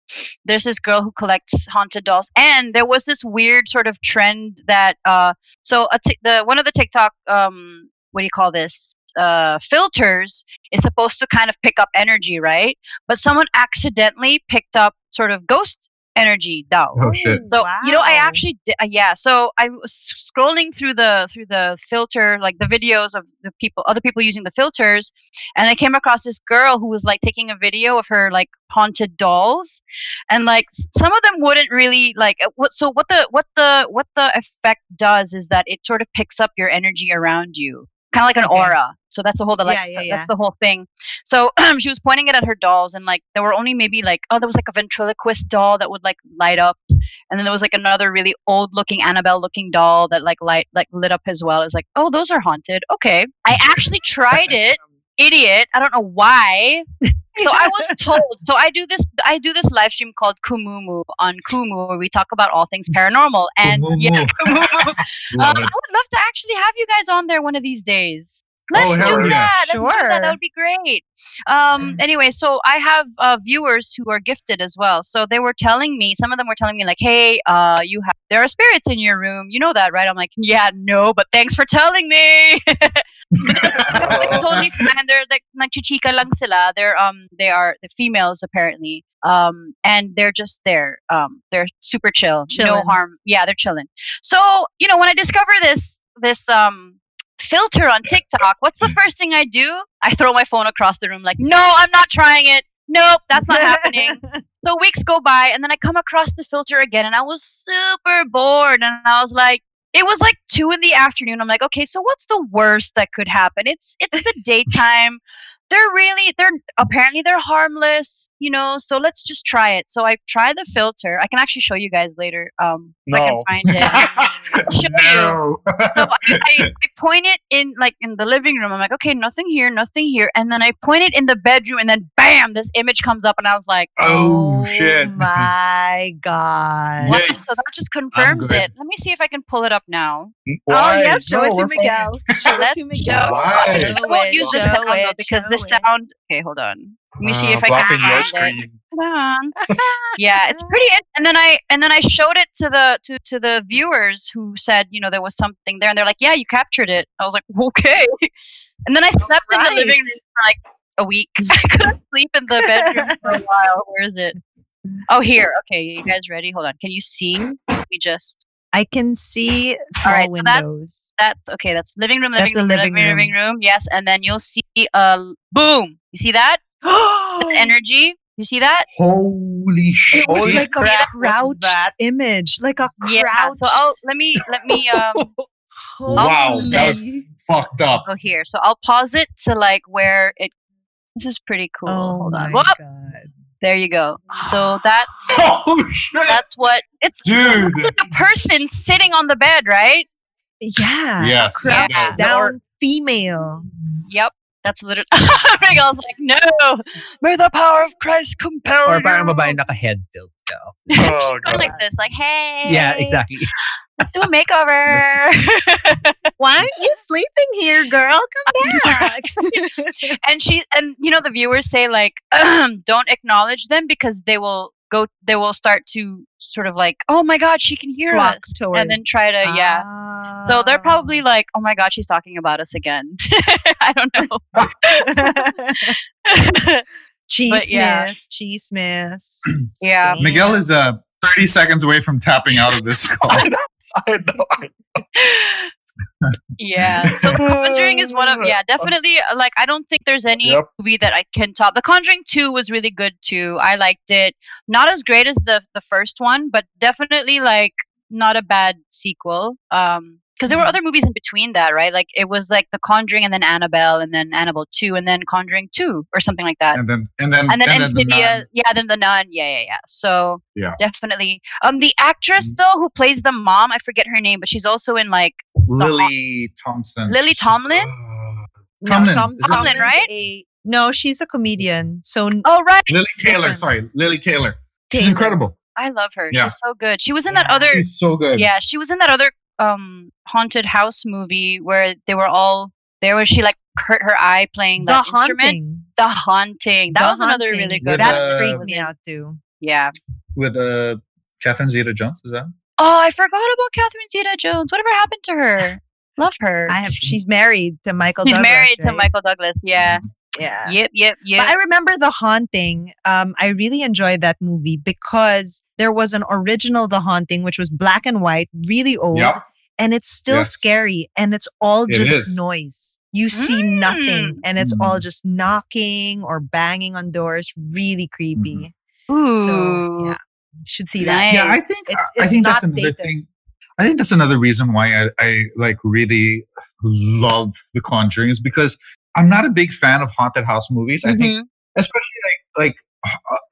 there's this girl who collects haunted dolls, and there was this weird sort of trend that uh, so a t- the one of the TikTok um, what do you call this uh, filters is supposed to kind of pick up energy, right? But someone accidentally picked up sort of ghost energy doll. Oh shit. So you know, I actually did. Uh, yeah. So I was scrolling through the through the filter, like the videos of the people, other people using the filters, and I came across this girl who was like taking a video of her like haunted dolls, and like s- some of them wouldn't really like uh, what. So what the what the what the effect does is that it sort of picks up your energy around you, kind of like an Okay. aura. So that's the whole the like Yeah, yeah, that's yeah. the whole thing. So she was pointing it at her dolls, and like there were only maybe like oh there was like a ventriloquist doll that would like light up, and then there was like another really old looking Annabelle looking doll that like light like lit up as well. It's like oh those are haunted. Okay, I actually tried it. Idiot! I don't know why. So I was told. So I do this. I do this live stream called Kumumu on Kumu, where we talk about all things paranormal. And yeah, Kumumu. Kumumu. Um, I would love to actually have you guys on there one of these days. Let's Oh, hell do yeah. that. Let's do that. That would be great. Um, anyway, so I have uh, viewers who are gifted as well. So they were telling me, some of them were telling me like, "Hey, uh, you have there are spirits in your room. You know that, right?" I'm like, "Yeah, no, but thanks for telling me." It's totally fine. They're like nagchichika lang sila. They're um they are the females apparently. Um and they're just there. Um they're super chill. No harm. Yeah, they're chilling. So, you know, when I discover this this um filter on TikTok, what's the first thing I do? I throw my phone across the room like, "No, I'm not trying it. Nope, that's not happening." So weeks go by, and then I come across the filter again, and I was super bored, and I was like, it was like two in the afternoon. I'm like, okay, so what's the worst that could happen? It's it's the daytime. They're really they're apparently they're harmless, you know. So let's just try it. So I try the filter. I can actually show you guys later. Um, if I can find it. No. So I, I, I point it in like in the living room. I'm like, okay, nothing here, nothing here. And then I point it in the bedroom, and then bam, this image comes up, and I was like, oh shit. my god. wow. Yikes. So that just confirmed it. Let me see if I can pull it up now. Why? Oh yes, show No, it to. Miguel. Show it Let's to show- Miguel. Why? I won't it, use this show sound though, because the sound. Okay, hold on. Let me see Uh, if I can your find it. screen. Hold on. yeah, it's pretty. And then I and then I showed it to the to to the viewers who said you know there was something there, and they're like, yeah, you captured it. I was like, okay. And then I slept in the living room for like a week. I couldn't sleep in the bedroom for a while. Where is it? Oh, here. Okay, you guys ready? Hold on. Can you see? We just I can see small right, so that- windows. that's okay. That's living room, living That's room, the living living, living room. Yes, and then you'll see uh boom. You see that? That energy. You see that? Holy shit. It was Holy like crap, a crouched that? image, like a Yeah. crouched. So I'll let me let me um wow, that was fucked up. go here. So I'll pause it to like where it. This is pretty cool. Oh Hold my on. Whoop, god. there you go. So that Oh shit. that's what it's Dude. like a person sitting on the bed, right? Yeah. Yes. Yeah. Down female. Yep. That's literally. Oh Miguel's like, no. May the power of Christ compel me. Or you. parang babae naka-head tilt. ka. Oh, Going God. like this, like, hey. Yeah, exactly. Do a makeover. Why aren't you sleeping here, girl? Come back. and she and you know the viewers say like don't acknowledge them because they will go they will start to sort of like oh my god she can hear us Walk towards. and then try to yeah so they're probably Ah. like oh my god she's talking about us again i don't know cheese yeah. miss, cheese miss. yeah Miguel is uh 30 seconds away from tapping out of this call. I know. I know. yeah so conjuring is one of yeah definitely uh, like i don't think there's any Yep. movie that i can top the conjuring 2 was really good too i liked it not as great as the the first one but definitely like not a bad sequel um because there were Mhm. other movies in between that right like it was like the conjuring and then annabelle and then annabelle 2 and then conjuring 2 or something like that and then and then and then and then the nun. yeah, then the nun, yeah, yeah, yeah. So Yeah. definitely. Um, the actress Mhm. though who plays the mom, I forget her name, but she's also in like Lily Thompson. Lily Tomlin? Uh, No, Tomlin. Tom- Tomlin, right? a- no, she's a comedian. So oh right, Lili Taylor. Different. Sorry, Lili Taylor. She's incredible. I love her. Yeah. She's so good. She was in that other, She's so good. yeah, she was in that other um haunted house movie where they were all there. Where she like hurt her eye playing the that instrument. haunting. The haunting. That The was another really good. With, That uh, freaked me out too. Yeah. With uh Catherine Zeta Jones, is that? Oh, I forgot about Catherine Zeta-Jones. Whatever happened to her? Love her. I have. She's married to Michael. She's Douglas, married to? Michael Douglas. Yeah. Yeah. Yep, yep, But. I remember The Haunting. Um, I really enjoyed that movie because there was an original The Haunting, which was black and white, really old, Yep. and it's still Yes. scary, and it's all It just is. noise. You see nothing, and it's all Mm. just knocking or banging on doors. Really creepy. Ooh. So yeah, should see that. Nice. Yeah, I think It's- I think that's another dated. thing. I think that's another reason why I, I like really love The Conjuring is because I'm not a big fan of haunted house movies. I think Mhm. especially like like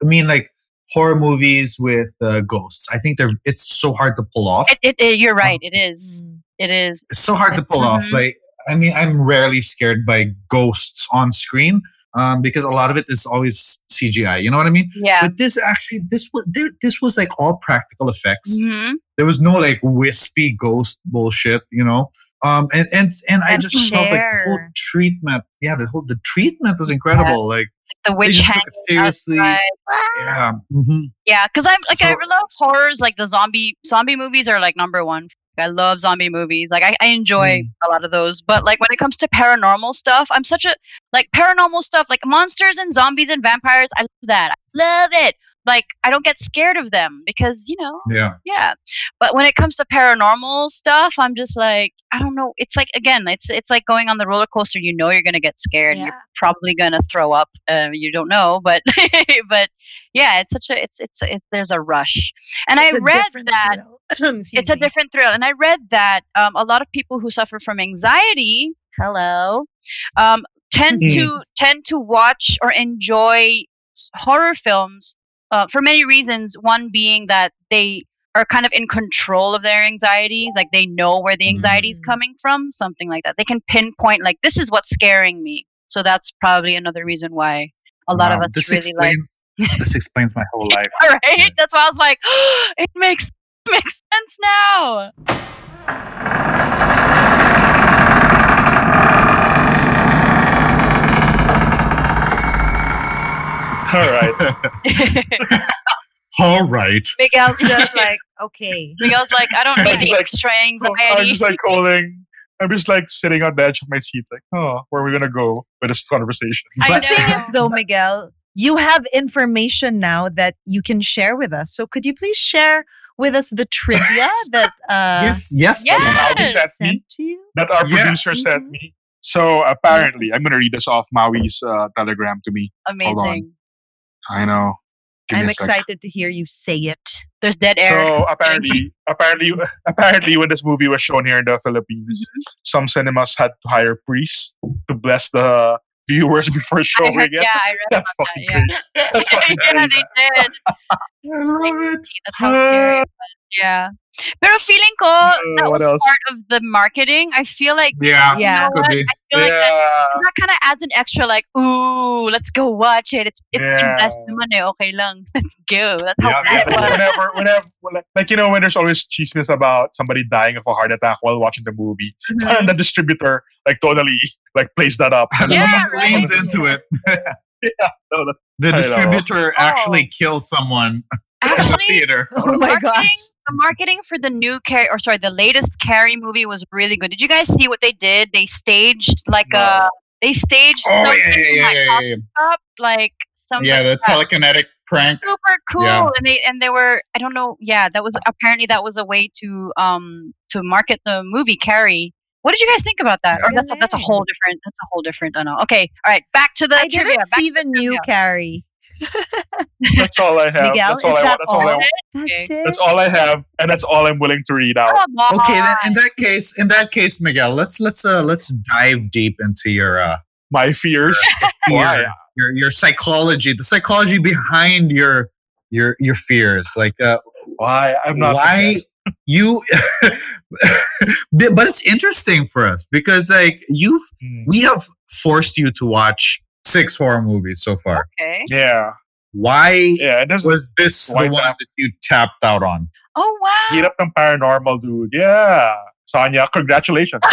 I mean like horror movies with uh, ghosts. I think they're it's so hard to pull off. It, it, it- you're right. It is. It is. It's so hard to pull off. Mhm. Like I mean, I'm rarely scared by ghosts on screen um, because a lot of it is always CGI. You know what I mean? Yeah. But this actually, this was there, this was like all practical effects. Mhm. There was no like wispy ghost bullshit. You know. Um, and and and I just felt like the whole treatment. Yeah, the whole the treatment was incredible. Like The they witch just took it seriously. outside. Yeah. mhm. Yeah, because I'm like I love horrors. Like the zombie zombie movies are like number one. I love zombie movies. Like I, I enjoy Mm. a lot of those. But like when it comes to paranormal stuff, I'm such a like paranormal stuff, like monsters and zombies and vampires. I love that. I love it. Like I don't get scared of them because you know Yeah. yeah. But when it comes to paranormal stuff i'm just like i don't know. It's like again it's it's like going on the roller coaster. You know you're gonna get scared. You're probably gonna throw up uh, you don't know but but yeah it's such a it's it's it, there's a rush. And It's i a read that thrill. Excuse it's a different thrill. And i read that um, a lot of people who suffer from anxiety hello um, tend Mhm. to tend to watch or enjoy horror films uh, for many reasons one being that they are kind of in control of their anxieties like they know where the anxiety is Mm. coming from something like that they can pinpoint like this is what's scaring me so that's probably another reason why a lot of Wow, us this really like explains this explains my whole life. all right Yeah. that's why i was like it makes makes sense now All right. All right. Miguel's just like, okay. Miguel's like, I don't I'm need just the like, extra I'm just like calling. I'm just like sitting on the edge of my seat, like, oh, where are we gonna go with this conversation? I The thing is, though, Miguel, you have information now that you can share with us. So could you please share with us the trivia that uh, yes. Yes. Yes. Maui Yes. sent me sent to you? that our Yes. producer sent me. So apparently, I'm gonna read this off Maui's uh, telegram to me. Hold on. Amazing. I know. Give I'm excited to hear you say it. There's dead air. So apparently, apparently, apparently, when this movie was shown here in the Philippines, Mm-hmm. some cinemas had to hire priests to bless the viewers before showing heard, it. yeah, I read That's fucking that, great. That's fucking yeah, great. they did. I love it. That's how scary it was. Yeah. Pero feeling ko that Uh, what was else? part of the marketing. I feel like Yeah. Yeah. know what? I feel like that, that kind of adds an extra like, ooh, let's go watch it. It's it's Yeah. invest naman eh. Okay lang. Let's go. That's how Yeah, bad Yeah, it whenever, whenever, like, like, you know, when there's always cheesiness about somebody dying of a heart attack while watching the movie, Mm-hmm. and the distributor like totally like plays that up. Yeah, right. leans into it. Yeah, no, that- The I distributor actually killed someone in the Actually, theater. Oh my gosh. marketing, the marketing for the new Carrie, or sorry, the latest Carrie movie was really good. Did you guys see what they did? They staged like No. a, they staged Oh yeah, yeah, yeah, yeah, yeah. shop, like something. Yeah, the like telekinetic prank. super cool Yeah. and they and they were i don't know yeah that was apparently that was a way to um to market the movie carrie what did you guys think about that or that's a, that's a whole different that's a whole different i know okay all right back to the I trivia didn't back see to the new trivia. Carrie. that's all I have. Miguel, that's all is I that want. That's all I want. That's it. That's all I have, and that's all I'm willing to read out. Okay, then in that case, in that case, Miguel, let's let's uh let's dive deep into your uh My fears. Why? your your, your psychology, the psychology behind your your your fears. Like uh Why? I'm not. why you but but it's interesting for us because like you've Hmm. we have forced you to watch six horror movies so far. okay Yeah, Why yeah. And this was this the one not? that you tapped out on? oh wow heat up ng paranormal, dude. Yeah. Sonia, congratulations.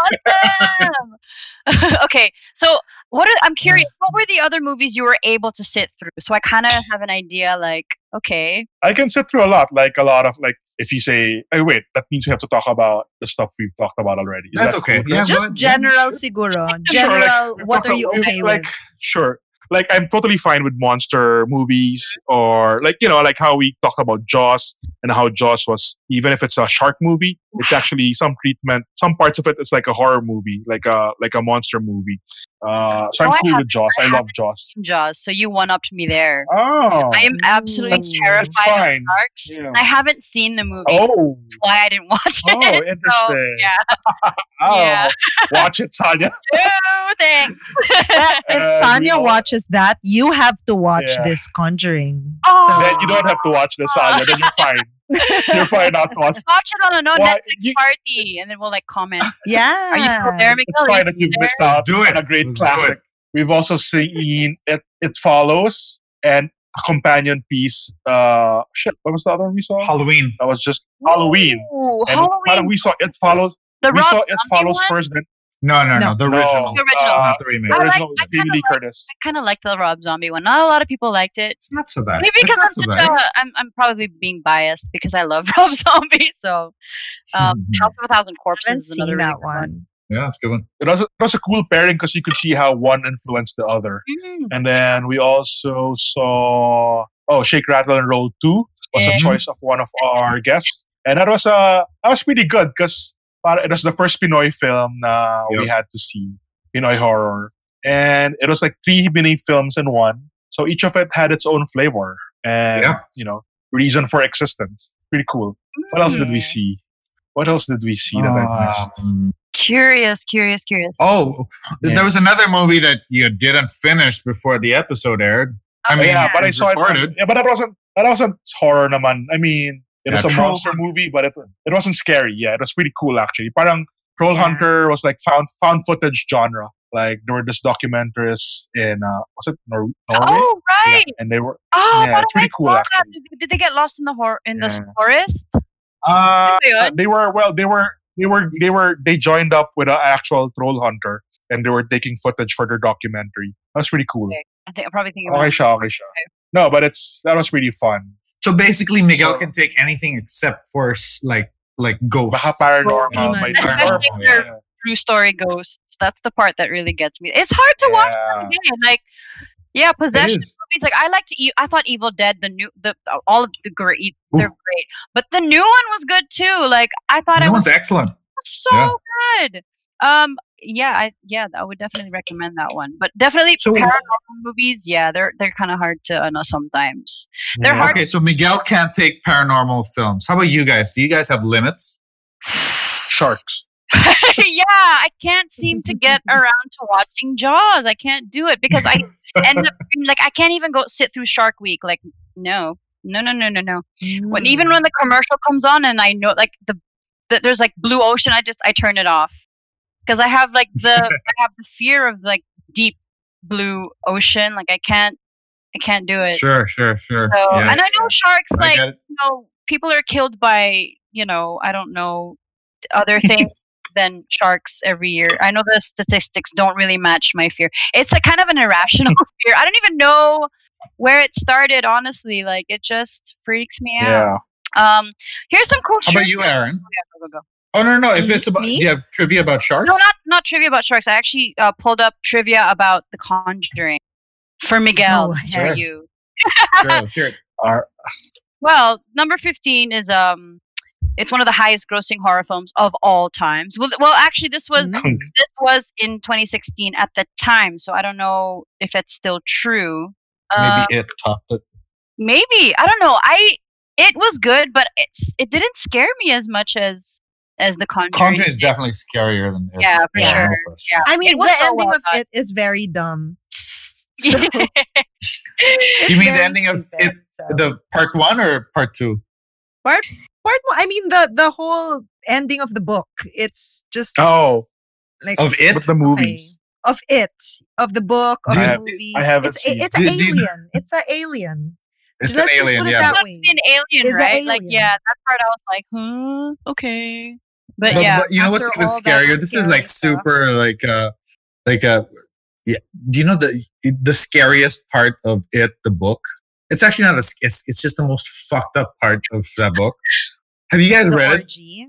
awesome. okay, so what are, I'm curious, what were the other movies you were able to sit through? So I kind of have an idea. Like, okay, I can sit through a lot, like a lot of like. If you say, "Hey, wait," that means we have to talk about the stuff we've talked about already. Is That's that okay. cool? Yeah, Just general siguro. Sure, like, General, what are you about- okay like, with? Sure. Like I'm totally fine with monster movies or like you know like how we talked about Jaws and how Jaws was even if it's a shark movie it's actually some treatment some parts of it is like a horror movie like a like a monster movie. Uh, so I'm Oh, cool with Jaws. I I love haven't Jaws. Jaws. So you one upped me there. Oh, I am absolutely terrified of sharks. Yeah. I haven't seen the movie. Oh, That's why I didn't watch oh, it. So, interesting. yeah. Oh, yeah. watch it, Sonia. No, thanks. But if Uh, Sonia watches that, you have to watch Yeah. this Conjuring. Oh. Then you don't have to watch this, Sonia. Then you're fine. You're fine not to watch. Watch it on a no Why- Netflix you- party, and then we'll like comment. yeah. Are you still there, It's fine Are that you you've missed out Do it. a great Let's classic. We've also seen it. It follows and a companion piece. Uh, shit. What was the other one we saw? Halloween. That was just Halloween. Ooh, And Halloween. we saw it follows. The we Rob saw it Zombie follows one? first. Then No, no, no. No. The original. The original. Uh, Not the remake. the I like- original I with Jamie kinda like- Curtis. I kind of like the Rob Zombie one. Not a lot of people liked it. It's not so bad. Maybe It's because not I'm so bad. a, I'm, I'm probably being biased because I love Rob Zombie. So, um, House of a Thousand Corpses is another seen that one. one. Yeah, that's a good one. It was a, it was a cool pairing because you could see how one influenced the other. Mm. And then we also saw oh Shake Rattle and Roll Two was Yeah. a choice of one of our guests, and that was uh that was pretty good because it was the first Pinoy film uh, we had to see Pinoy horror, and it was like three mini films in one. So each of it had its own flavor and Yeah. you know reason for existence. Pretty cool. What else did we Mm. see? What else did we see that I missed? Um, Curious, curious, curious. oh, Yeah. there was another movie that you didn't finish before the episode aired. I Oh, mean, yeah, but I it was saw it. Yeah, but that wasn't that wasn't horror naman. I mean, it Yeah, was a Troll monster Hunter. movie, but it it wasn't scary. Yeah, it was pretty cool actually. Parang Troll Yeah. Hunter was like found found footage genre. Like there were this documentaries in uh was it Nor- Norway? Oh, Yeah, right. and they were Oh, Yeah, but it's pretty cool, actually. Did, they get lost in the hor- in the Yeah. forest? uh they were well they were they were they were they joined up with an actual troll hunter and they were taking footage for their documentary. That was pretty cool. Okay. I think I'm probably thinking Okay, about siya, okay siya. No, but it's that was pretty fun. So basically, Miguel So- can take anything except for like like ghosts. Baka paranormal, Demon. may paranormal. Yeah. true story ghosts. That's the part that really gets me. It's hard to watch Yeah. again. Like, yeah, possession movies. Like, I like to. E- I thought Evil Dead, the new, the all of the great, they're Oof. great. But the new one was good too. Like, I thought That it was one's excellent. so Yeah. good. Um, yeah, I yeah, I would definitely recommend that one. But definitely So- paranormal movies. Yeah, they're they're kind of hard to uh, know sometimes. They're Yeah. hard. Okay, so Miguel can't take paranormal films. How about you guys? Do you guys have limits? Sharks. yeah, I can't seem to get around to watching Jaws. I can't do it because I end up like I can't even go sit through Shark Week. Like, no, no, no, no, no, no. When even when the commercial comes on and I know like the, the there's like blue ocean, I just I turn it off because I have like the I have the fear of like deep blue ocean. Like I can't I can't do it. Sure, sure, sure. So Yeah, and I know sharks I like you know people are killed by you know I don't know other things than sharks every year. I know the statistics don't really match my fear. It's a kind of an irrational fear. I don't even know where it started. Honestly, like it just freaks me out. Yeah. Um, here's some cool. How about you, Aaron? Yeah, go, go, go. Oh no, no. If it's about, do Me? you have trivia about sharks? No, not not trivia about sharks. I actually uh, pulled up trivia about The Conjuring for Miguel. No for way. you. Sure, let's hear it. Our- Well, number 15 is um it's one of the highest grossing horror films of all times. Well, well actually this was Mm. this was in 2016 at the time, so I don't know if it's still true. Uh, Maybe it topped it. maybe. I don't know. I it was good, but it's it didn't scare me as much as as the Conjuring. Conjuring is definitely scarier than it. Yeah, for Yeah, sure. Yeah. I mean, the ending of it is very dumb. You mean the very ending of stupid, it, so. the part one or part two? part one? I mean, the the whole ending of the book. It's just Oh, like Of it? but the movies. of it of the book of I the have- movie. I haven't it's seen- a, it's an Do- do you- alien. It's an alien. It's Let's an alien, put it yeah. that Must way. an alien, Is a right? Like, alien. yeah, that part I was like, huh, okay. But, But, yeah, but you know what's after even scarier? This is like stuff. super like uh like uh yeah. Do you know the the scariest part of it, the book? It's actually not a it's, it's just the most fucked up part of that book. Have you guys The read it? orgy.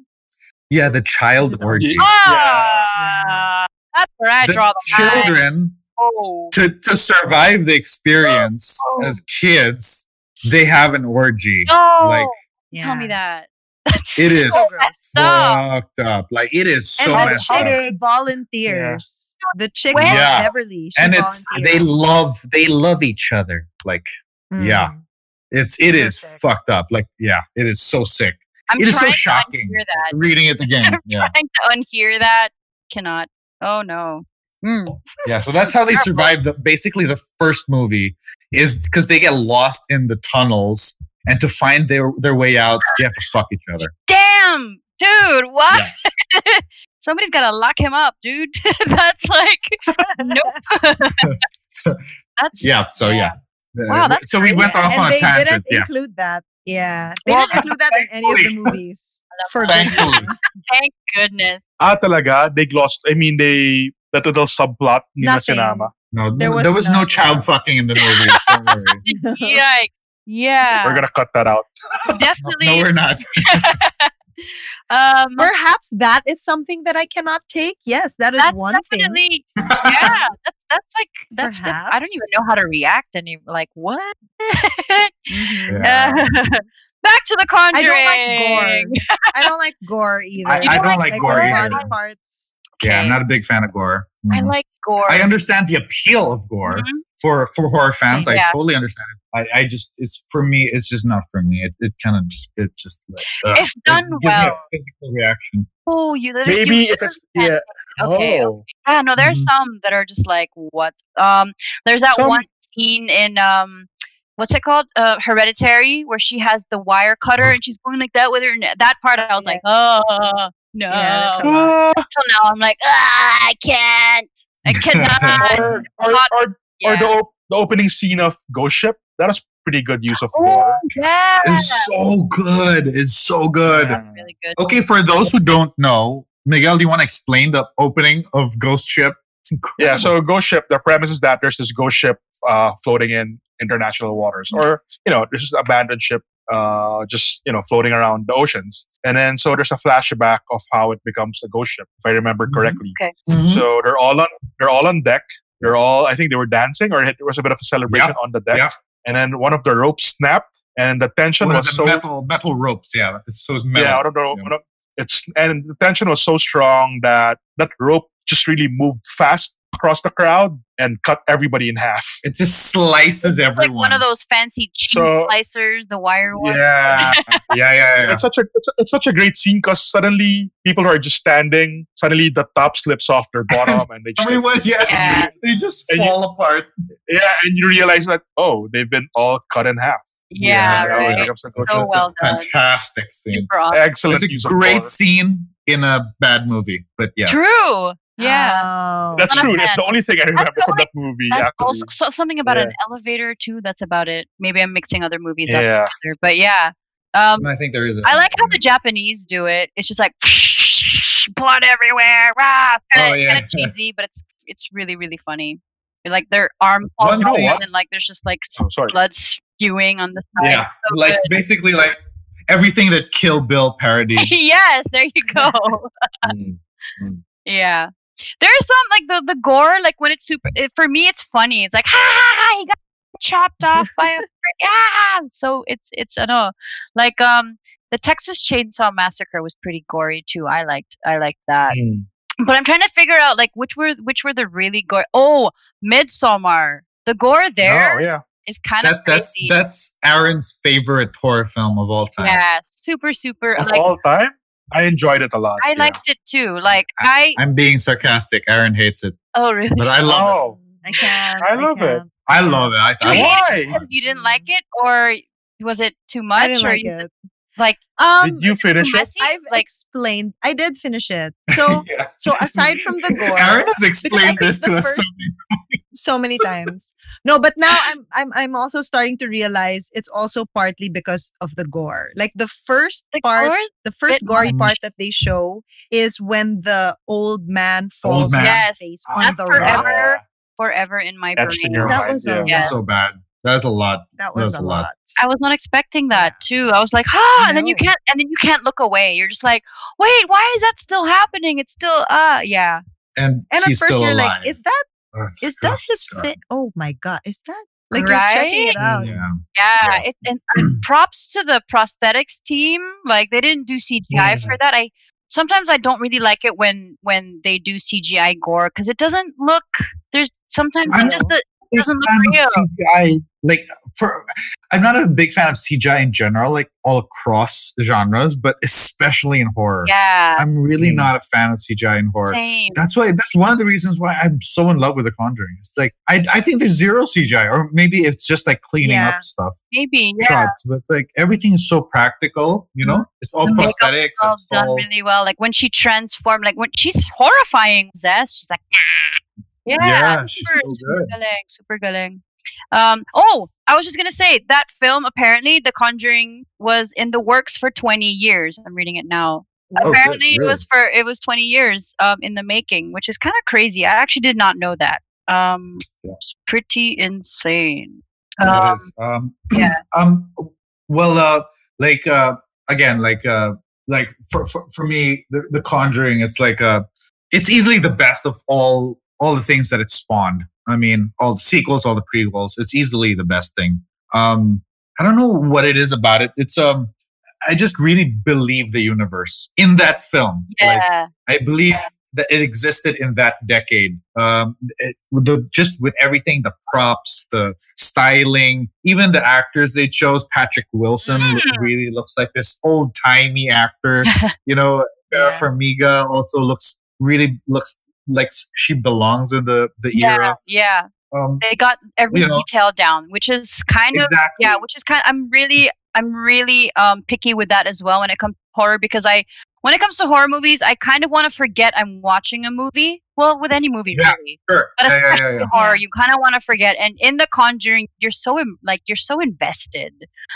Yeah, the child The orgy. Ah, that's where I The draw the line. children Oh, to to survive the experience Oh. as kids, they have an orgy. no! Like Tell me that. It is So gross. messed up. fucked up. Like it is so and the messed chick up. volunteers. The chick Where? Yeah. Beverly. She And it's they love they love each other. Like yeah. it's it's it Super is sick. fucked up. Like yeah, it is so sick. I'm It is so shocking. to that. Reading it again. I'm Yeah. trying to unhear that. Cannot. Oh no. Mm. Yeah. So that's how they survive the basically the first movie is because they get lost in the tunnels and to find their their way out, they have to fuck each other. Damn, dude, what? Yeah. Somebody's gotta lock him up, dude. That's like nope. that's Yeah. So yeah. Wow, that's so we went great. off And on a they tangent. didn't Yeah. include that. Yeah. They Well, didn't include that in any of the movies. For Thankfully. Thank goodness. Ah, talaga? They glossed, I mean, they, that little subplot nila Nothing. sinama. No, There there was was, no child fucking in the movies. Don't worry. Yikes. Yeah. We're gonna cut that out. definitely. No, we're not. um Perhaps that is something that I cannot take. Yes, that is that's one thing. definitely yeah. That's that's like that's the, I don't even know how to react And you're like what? Mhm. Yeah. Uh, back to the conjuring. I don't like gore. I don't like gore either. I, I don't like, like gore gore either. body parts. Yeah, I'm not a big fan of gore. I Mhm. like gore. I understand the appeal of gore Mhm. for for horror fans. I totally understand it. I, I just it's for me. It's just not for me. It it kind of just it just like, ugh. If done it gives me well. a physical reaction. Oh, you literally Maybe you if it's, yeah. can't- Okay. Oh. Yeah, no, there's Mhm. some that are just like what? Um, there's that Some- one scene in um, what's it called? Uh, Hereditary, where she has the wire cutter and she's going like that with her. ne- That part, I was like, oh no. Yeah, that's a Ah, so now I'm like, ah, I can't. I cannot. or, or, Not- or, or the, op- the opening scene of Ghost Ship. That was pretty good use of Oh, yeah. It's so good. It's so good. Yeah. really good. Okay, for those who don't know, Miguel, do you want to explain the opening of Ghost Ship? It's incredible. Yeah, so Ghost Ship, the premise is that there's this ghost ship uh, floating in international waters, or, you know, there's this abandoned ship uh, just, you know, floating around the oceans. And then, so there's a flashback of how it becomes a ghost ship, if I remember Mhm. correctly. Mhm. So they're all on, they're all on deck. They're all, I think they were dancing, or it was a bit of a celebration on the deck. Yep. And then one of the ropes snapped, and the tension One of was the so metal metal ropes. Yeah, it's so it's metal. yeah, I don't know. Yeah. I don't- It's and the tension was so strong that that rope just really moved fast across the crowd and cut everybody in half. It just slices It's everyone. like one of those fancy cheese So- slicers, the wire one. Yeah, yeah, yeah, yeah. It's such a it's, it's such a great scene because suddenly people who are just standing, suddenly the top slips off their bottom and they just Everyone, yeah, Yeah. they just And you- fall apart. yeah, and you realize that oh, they've been all cut in half. Yeah, Yeah, right. becomes So ship. It's a well done. fantastic scene. Awesome. Excellent It's a use great gore. scene in a bad movie, but yeah. True. Yeah. Oh. That's Not true. That's the only thing I remember the from only- that movie. That's also so, something about an elevator too. That's about it. Maybe I'm mixing other movies up yeah. together, but yeah. Um, I think there is. A, I like how the Japanese do it. It's just like blood everywhere. Rah! Kinda, Oh, yeah. kinda cheesy, but it's it's really really funny. Like their arm falls One off thing- and like there's just like Oh, blood spewing on the side. Yeah, So like good. basically like everything that Kill Bill parodied. yes, there you go. Mm. Yeah. There's some like the the gore, like when it's super. It, for me, it's funny. It's like ha ha ha, he got chopped off by a frick, ah. So it's it's I know, like um the Texas Chainsaw Massacre was pretty gory too. I liked I liked that, Mm. but I'm trying to figure out like which were which were the really gore. Oh, Midsommar. The gore there Oh is yeah. kind of That that's crazy. that's Aaron's favorite horror film of all time. yeah, super super. Of Like all time, I enjoyed it a lot. I yeah. liked it too. Like I I'm being sarcastic. Aaron hates it, oh really? but I love it. Oh, I can't. I love it. can't. I love it. I, I You love hated Why? because you didn't like it, or was it too much? I didn't or like you, it. like Um, Did you finish it? messy? I've like explained. I did finish it. So, so aside from the gore, Aaron has explained this to us so first- many so many times. No, but now I'm I'm I'm also starting to realize it's also partly because of the gore. Like the first The part, gore? the first bit gory part that they show is when the old man falls man. on Yes, his face Oh, on the forever. rock. Forever in my Etched brain. your That mind, was a yeah. Yeah. so bad. That was a lot. That was That's a a lot. lot. I was not expecting that Yeah. too. I was like, ah, and then you can't, and then you can't look away. You're just like, wait, why is that still happening? It's still, uh, yeah. And, And at first you're alive. like, is that Oh, is that his God. fit? Oh my god, is that like you're checking it out? Yeah. Yeah, Yeah. It, and, and props to the prosthetics team. Like they didn't do CGI Yeah. for that. I sometimes I don't really like it when when they do CGI gore because it doesn't look. There's sometimes just it big doesn't look fan real. of CGI. Like for, I'm not a big fan of CGI in general, like all across genres, but especially in horror. Yeah, I'm really Mm. not a fan of CGI in horror. same. That's why. That's one of the reasons why I'm so in love with The Conjuring. It's like I, I think there's zero CGI, or maybe it's just like cleaning Yeah. up stuff, Maybe yeah. shots. But like everything is so practical. You know, it's all The makeup prosthetics. all done all really well. Like when she transformed, like when she's horrifying Zest, she's like, nah. Yeah, Yeah, she's super, so super galing, super galing. Um, oh, I was just gonna say that film. Apparently, The Conjuring was in the works for 20 years. I'm reading it now. Oh, good, apparently, it was for it was 20 years um, in the making, which is kind of crazy. I actually did not know that. Um, Yeah. it's pretty insane. Um, is, um, yeah. Um. Well, uh, like uh, again, like uh, like for for, for me, the, the Conjuring, it's like uh, it's easily the best of all all the things that it spawned. I mean, all the sequels, all the prequels. It's easily the best thing. Um, I don't know what it is about it. It's um, I just really believe the universe in that film. Like, yeah. I believe that it existed in that decade. Um, it, the, just with everything, the props, the styling, even the actors they chose. Patrick Wilson Mm. really looks like this old timey actor. you know, Vera Yeah. Farmiga also looks really looks like she belongs in the the yeah, era. yeah. Um, They got every You know. detail down, which is kind of exactly. yeah which is kind i'm really i'm really um picky with that as well when it comes to horror because i when it comes to horror movies i kind of want to forget i'm watching a movie well with any movie Yeah. really Sure. but Yeah, yeah, especially yeah, yeah. horror you kind of want to forget and in the conjuring you're so im- like you're so invested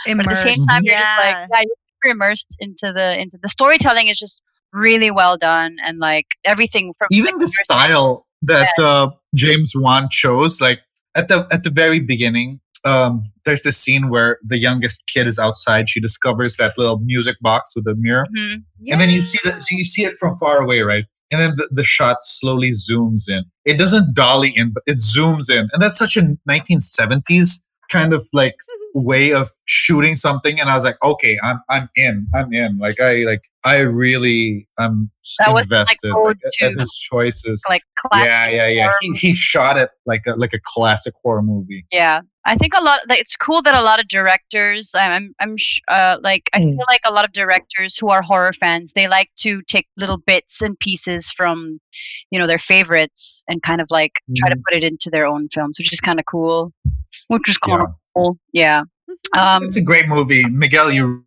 but at the same Immersed. time you're just Yeah. like yeah you're immersed into the into the storytelling is just really well done and like everything from even the style that uh, James Wan chose, like at the at the very beginning, um, there's this scene where the youngest kid is outside. She discovers that little music box with a mirror, Mhm. and then you see that so you see it from far away, right? And then the, the shot slowly zooms in. It doesn't dolly in, but it zooms in, and that's such a 1970s kind of like way of shooting something and i was like okay i'm i'm in i'm in like i like i really i'm That was, like, invested like, to, at his choices like classic yeah yeah yeah horror he, he shot it like a like a classic horror movie Yeah, I think a lot. Like, it's cool that a lot of directors. I'm, I'm, I'm sh- uh, like, I Mm. feel like a lot of directors who are horror fans, they like to take little bits and pieces from, you know, their favorites and kind of like try to put it into their own films, which is kind of cool. Which is cool yeah of cool. Yeah. Um, it's a great movie miguel you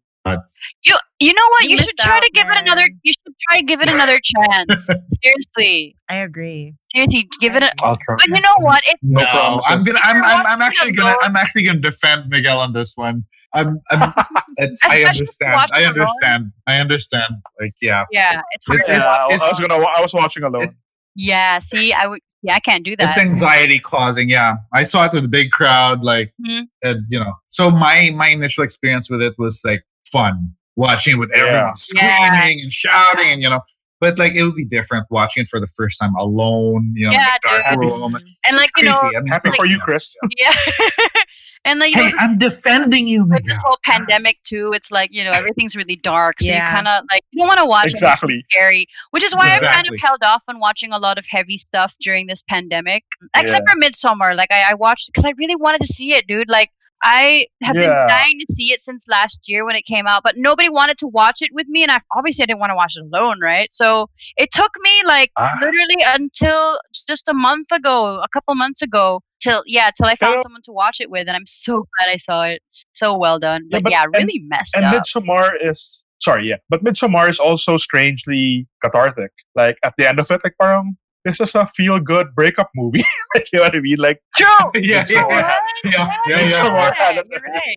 you, you know what? You You, should missed try to out, give it another. You should try to give it another chance. Seriously, I agree. seriously, give it a. I'll try. But you know what? It, no, promises. i'm gonna i'm i'm, I'm actually gonna alone. i'm actually gonna defend miguel on this one i'm, I'm it's, i Especially if you understand i it alone. understand i understand like yeah yeah, it's hard. It's- to Yeah, watch. I, I was gonna. I was watching alone. yeah. See, I would. Yeah, I can't do that. it's anxiety causing yeah i saw it with a big crowd like Mhm. and, you know so my my initial experience with it was like fun watching it with everyone Yeah. screaming and shouting and you know but like it would be different watching it for the first time alone you know in Yeah, a dark dude. room and like It's you know. I mean, Happy it's for like, you, Chris. yeah, and like hey know, i'm defending you with this whole pandemic too, it's like you know everything's really dark, so Yeah. you kind of like you don't want to watch anything Exactly. scary, which is why I've kind of held off on watching a lot of heavy stuff during this pandemic, except Yeah. for Midsommar. Like I, I watched because I really wanted to see it, dude. Like. I have been dying to see it since last year when it came out, but nobody wanted to watch it with me, and I obviously I didn't want to watch it alone, right? So it took me like Ah. literally until just a month ago, a couple months ago, till yeah, till I found Pero- someone to watch it with, and I'm so glad I saw it. So well done. Yeah, But but- yeah, and- really messed And up. And Midsommar is sorry, yeah, but Midsommar is also strangely cathartic. Like at the end of it, like parang this is a feel good breakup movie. like, you know what I mean? Like, Joe! yeah, It's yeah, so- yeah, yeah, yeah, It's yeah. so- you're right.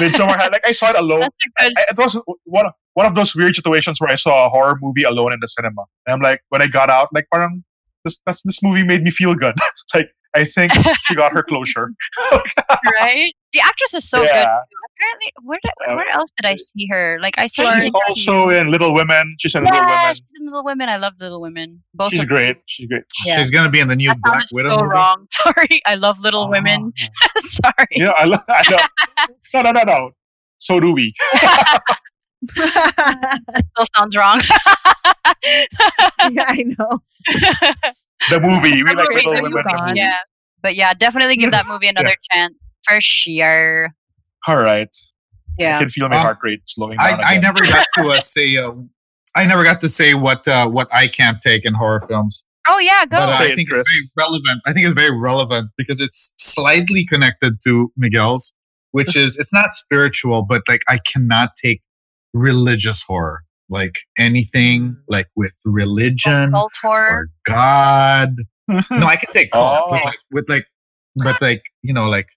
Midsommar had like I saw it alone. That's. I- It was one of, one of those weird situations where I saw a horror movie alone in the cinema. And I'm like, when I got out, like, parang this that's, this movie made me feel good. like, I think she got her closure. right? The actress is so good. yeah. Apparently, where did, where else did I see her? Like I saw. She's in- also in Little Women. She's in Little yeah, Women. she's in Little Women. I love Little Women. Both She's of them. great. She's great. Yeah. She's gonna be in the new I found Black Widow so movie. wrong. Sorry, I love Little oh. Women. Sorry. Yeah, I, lo- I know. No, no, no, no. So do we. Still sounds wrong. yeah, I know. The movie. We like Little Women. the movie. yeah, but yeah, definitely give that movie another chance for sure. All right. I Yeah. can feel my Um, heart rate slowing I, down. I again. never got to uh, say uh, I never got to say what uh, what I can't take in horror films. Oh yeah, go. But uh, Say I it, think Chris. it's very relevant. I think it's very relevant because it's slightly connected to Miguel's, which is it's not spiritual, but like I cannot take religious horror, like anything like with religion Cult horror. or God. No, I can take cult, Oh. like with like, but like you know, like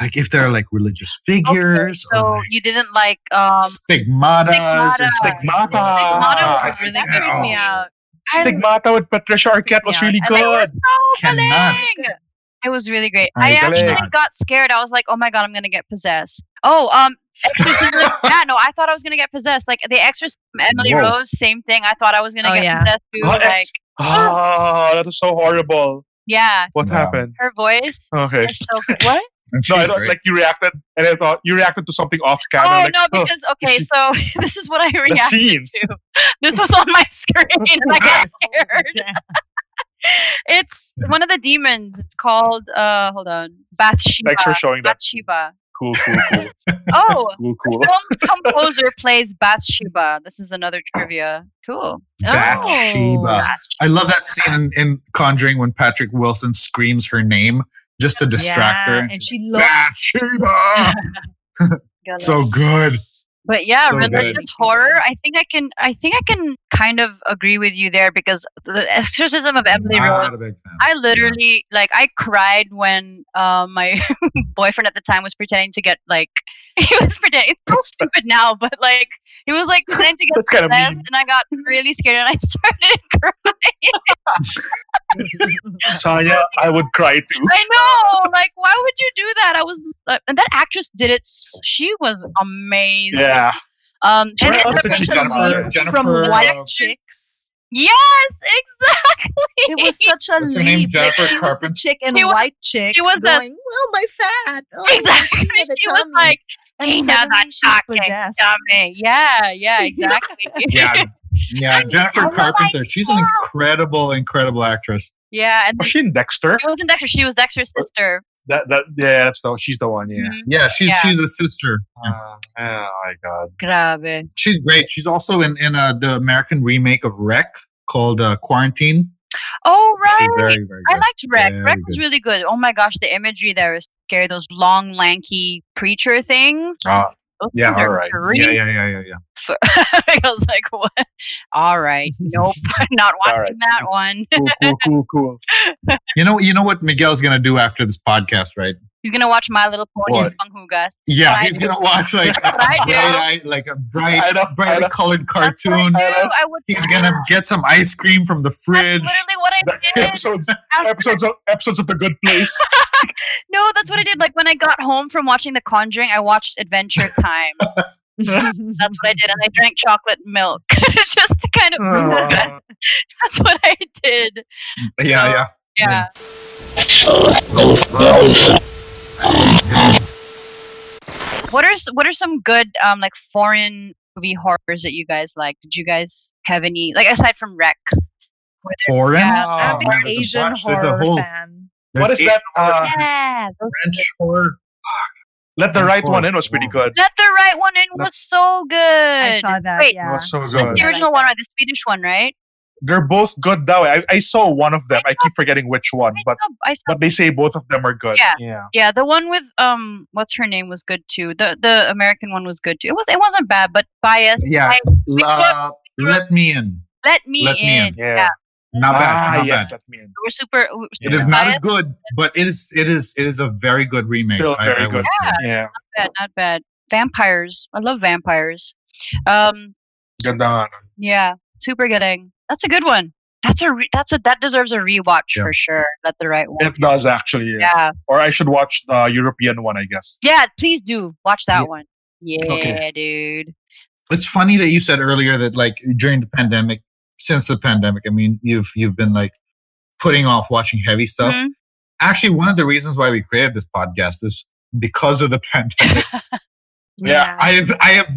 like if they're like religious Okay, figures so or like you didn't like um stigmatas or Stigmata. Stigmata was really that freaked me Oh. out. Stigmata with Patricia Arquette was really And good. so Cannot. It was really great. I I actually got scared. I was like, "Oh my god, I'm gonna get possessed." Oh, um, Exorcism. yeah, no, I thought I was gonna get possessed. Like the Exorcism, Emily Whoa. Rose, same thing. I thought I was gonna Oh, get yeah. possessed too. Oh, Like, ex- Oh, that is so horrible. yeah, What No. happened? her voice. Okay. So what? No, I thought like you reacted, and I thought you reacted to something off camera. oh like, no, "Oh, because okay, so this is what I the reacted scene. to. This was on my screen, and I got scared. It's one of the demons. It's called uh, hold on, Bathsheba. Thanks for showing that. Bathsheba. Cool, cool, cool, Oh, cool, cool. film composer plays Bathsheba. This is another trivia. Cool. Bathsheba. Oh, I love that scene in, in Conjuring when Patrick Wilson screams her name just to distract yeah, her. and she loves Bathsheba. Good. so good. But yeah, So good. religious horror. I think I can. I think I can kind of agree with you there because the Exorcism of Emily Rose. A big fan. I literally like I cried when um, my boyfriend at the time was pretending to get like he was pretending. It's so stupid now, but like he was like pretending to get That's kind of and I got really scared and I started crying. Tanya, I would cry too. I know, like why would you do that? I was, uh, and that actress did it. She was amazing. Yeah. Um, And and it it was did was she such a Jennifer- leap Jennifer, from uh, white chicks. yes, exactly. It was such a What's her name? leap. Like Jennifer she was the Carpenter? chick in She was- white chick she was the- going, "Well, my fat." Oh, exactly. Tina, She was like, and Tina, suddenly that she's talking possessed. dummy. Yeah, yeah, exactly. Yeah. Yeah. Jennifer Oh my Carpenter. She's an incredible, incredible actress. yeah, and Was she in Dexter? She wasn't Dexter. She was Dexter's sister. That that yeah, that's the she's the one. Yeah. Mhm. Yeah, she's Yeah. she's a sister. Uh, oh my god. Grabe. She's great. She's also in in uh, the American remake of REC called uh, Quarantine. Oh right. very, very I liked REC. REC was good. really good. Oh my gosh, the imagery there is scary. Those long, lanky preacher things. Ah, those yeah, things alright. creepy. Yeah, yeah, yeah, yeah, yeah. I was like, what? All right. Nope. Not watching Alright. that one. cool, cool, cool, cool. You know, you know what Miguel's gonna do after this podcast, right? He's gonna watch My Little Pony What? and Hugas. Yeah, I he's gonna watch like a What I do. bright, eye, like a bright, I know, I brightly know. colored That's what I cartoon. I. I would He's gonna get some ice cream from the That's fridge. literally what I The did. episodes, episodes, of, episodes of the Good Place. No, that's what I did. Like when I got home from watching The Conjuring, I watched Adventure Time. That's what I did, and I drank chocolate milk just to kind of. Oh. That's what I did. Yeah, yeah. Yeah. What are what are some good um like foreign movie horrors that you guys like? Did you guys have any like aside from REC? Were Foreign. Yeah. I'm Oh, a man, big there's a Asian a horror whole- fan. what there's is that? Uh, Yeah, those- French horror. Let the right one in was pretty good. Let the right one in was so good. I saw that. Wait, yeah. It was so the good. I original one, that. right? The Swedish one, right? They're both good though. I, I saw one of them. I keep forgetting which one, I but saw, I saw but they say both of them are good. Yeah. Yeah. Yeah, the one with um, what's her name was good too. The the American one was good too. It was it wasn't bad, but biased. Yeah. I- Uh, let me in. let me Let in. Me In. Yeah. Yeah. Not bad. ah, not yes, bad. let me in. We're super. We're It super is not as good, but it is it is it is a very good remake. Still very I would good. say. Yeah, Not bad. Not bad. Vampires. I love vampires. Um. ganda. Yeah. Super getting. That's a good one. That's a. Re- that's a. That deserves a rewatch Yeah. for sure. That's the right one. It does actually. Yeah. Yeah. Or I should watch the European one, I guess. Yeah. Please do watch that Yeah. one. Yeah, Okay. dude. It's funny that you said earlier that like during the pandemic, since the pandemic, I mean, you've you've been like putting off watching heavy stuff. Mhm. Actually, one of the reasons why we created this podcast is because of the pandemic. Yeah, I have I have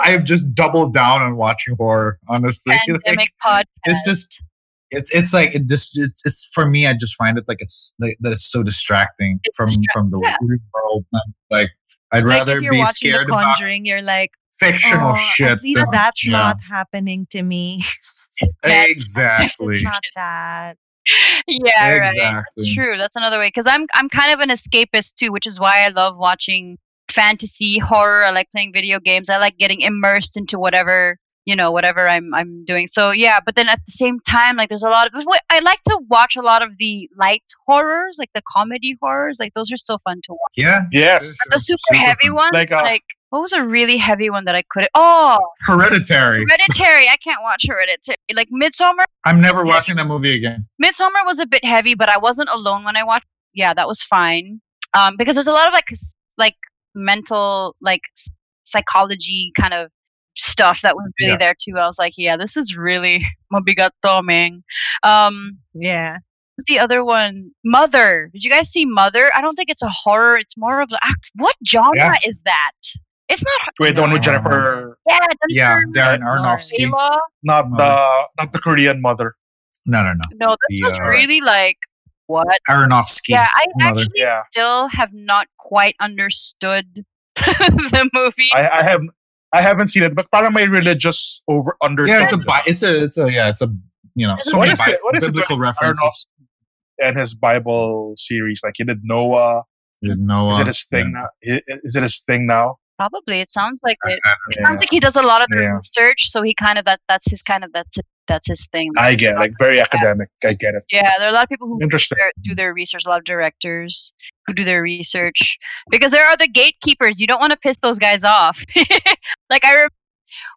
I have just doubled down on watching horror. Honestly, Like, Pandemic podcast. it's just it's it's like it just it's, it's for me. I just find it like it's like, that it's so distracting It's from from the yeah. real world. Like I'd Like rather if you're be watching The scared about Conjuring, you're like, fictional oh, shit. at least than- that's yeah. not happening to me. exactly. it's not that. yeah, right. Exactly. That's true. That's another way because I'm I'm kind of an escapist too, which is why I love watching fantasy horror. I like playing video games. I like getting immersed into whatever you know whatever I'm I'm doing. So yeah, but then at the same time, like there's a lot of I like to watch a lot of the light horrors, like the comedy horrors. Like those are so fun to watch. Yeah. Yes. But the super, heavy fun. one, Like, like, uh, what was a really heavy one that I could? Oh, Hereditary. Hereditary. I can't watch Hereditary. Like Midsommar. I'm never watching that movie again. Midsommar was a bit heavy, but I wasn't alone when I watched. Yeah, that was fine. Um, because there's a lot of like like mental like psychology kind of stuff that was really Yeah. there too. I was like, yeah, this is really mabigat to, man. Um, Yeah. what's the other one? Mother. Did you guys see Mother? I don't think it's a horror. It's more of a. What genre Yeah. is that? It's not. Wait, the one with Jennifer, Yeah, Yeah, Jennifer Darren Aronofsky. Not the not the Korean mother. No, no, no. No, this The, was uh, really like what? Aronofsky. Yeah, I Mother. actually Yeah, still have not quite understood the movie. I, I have I haven't seen it, but part of my religious over under. Yeah, it's a bi- it's a it's a yeah it's a you know so What many is bi- it- what is it references. Aronofsky and his Bible series. Like he did Noah. You know, Is it his thing now? Is it his thing now? Probably, it sounds like it. I- It sounds like he does a lot of the Yeah. research, so he kind of that that's his kind of that's that's his thing. I get it, like very academic. I get it. Yeah, there are a lot of people who Interesting. their- do their research. A lot of directors who do their research because there are the gatekeepers. You don't want to piss those guys off. like I, rem-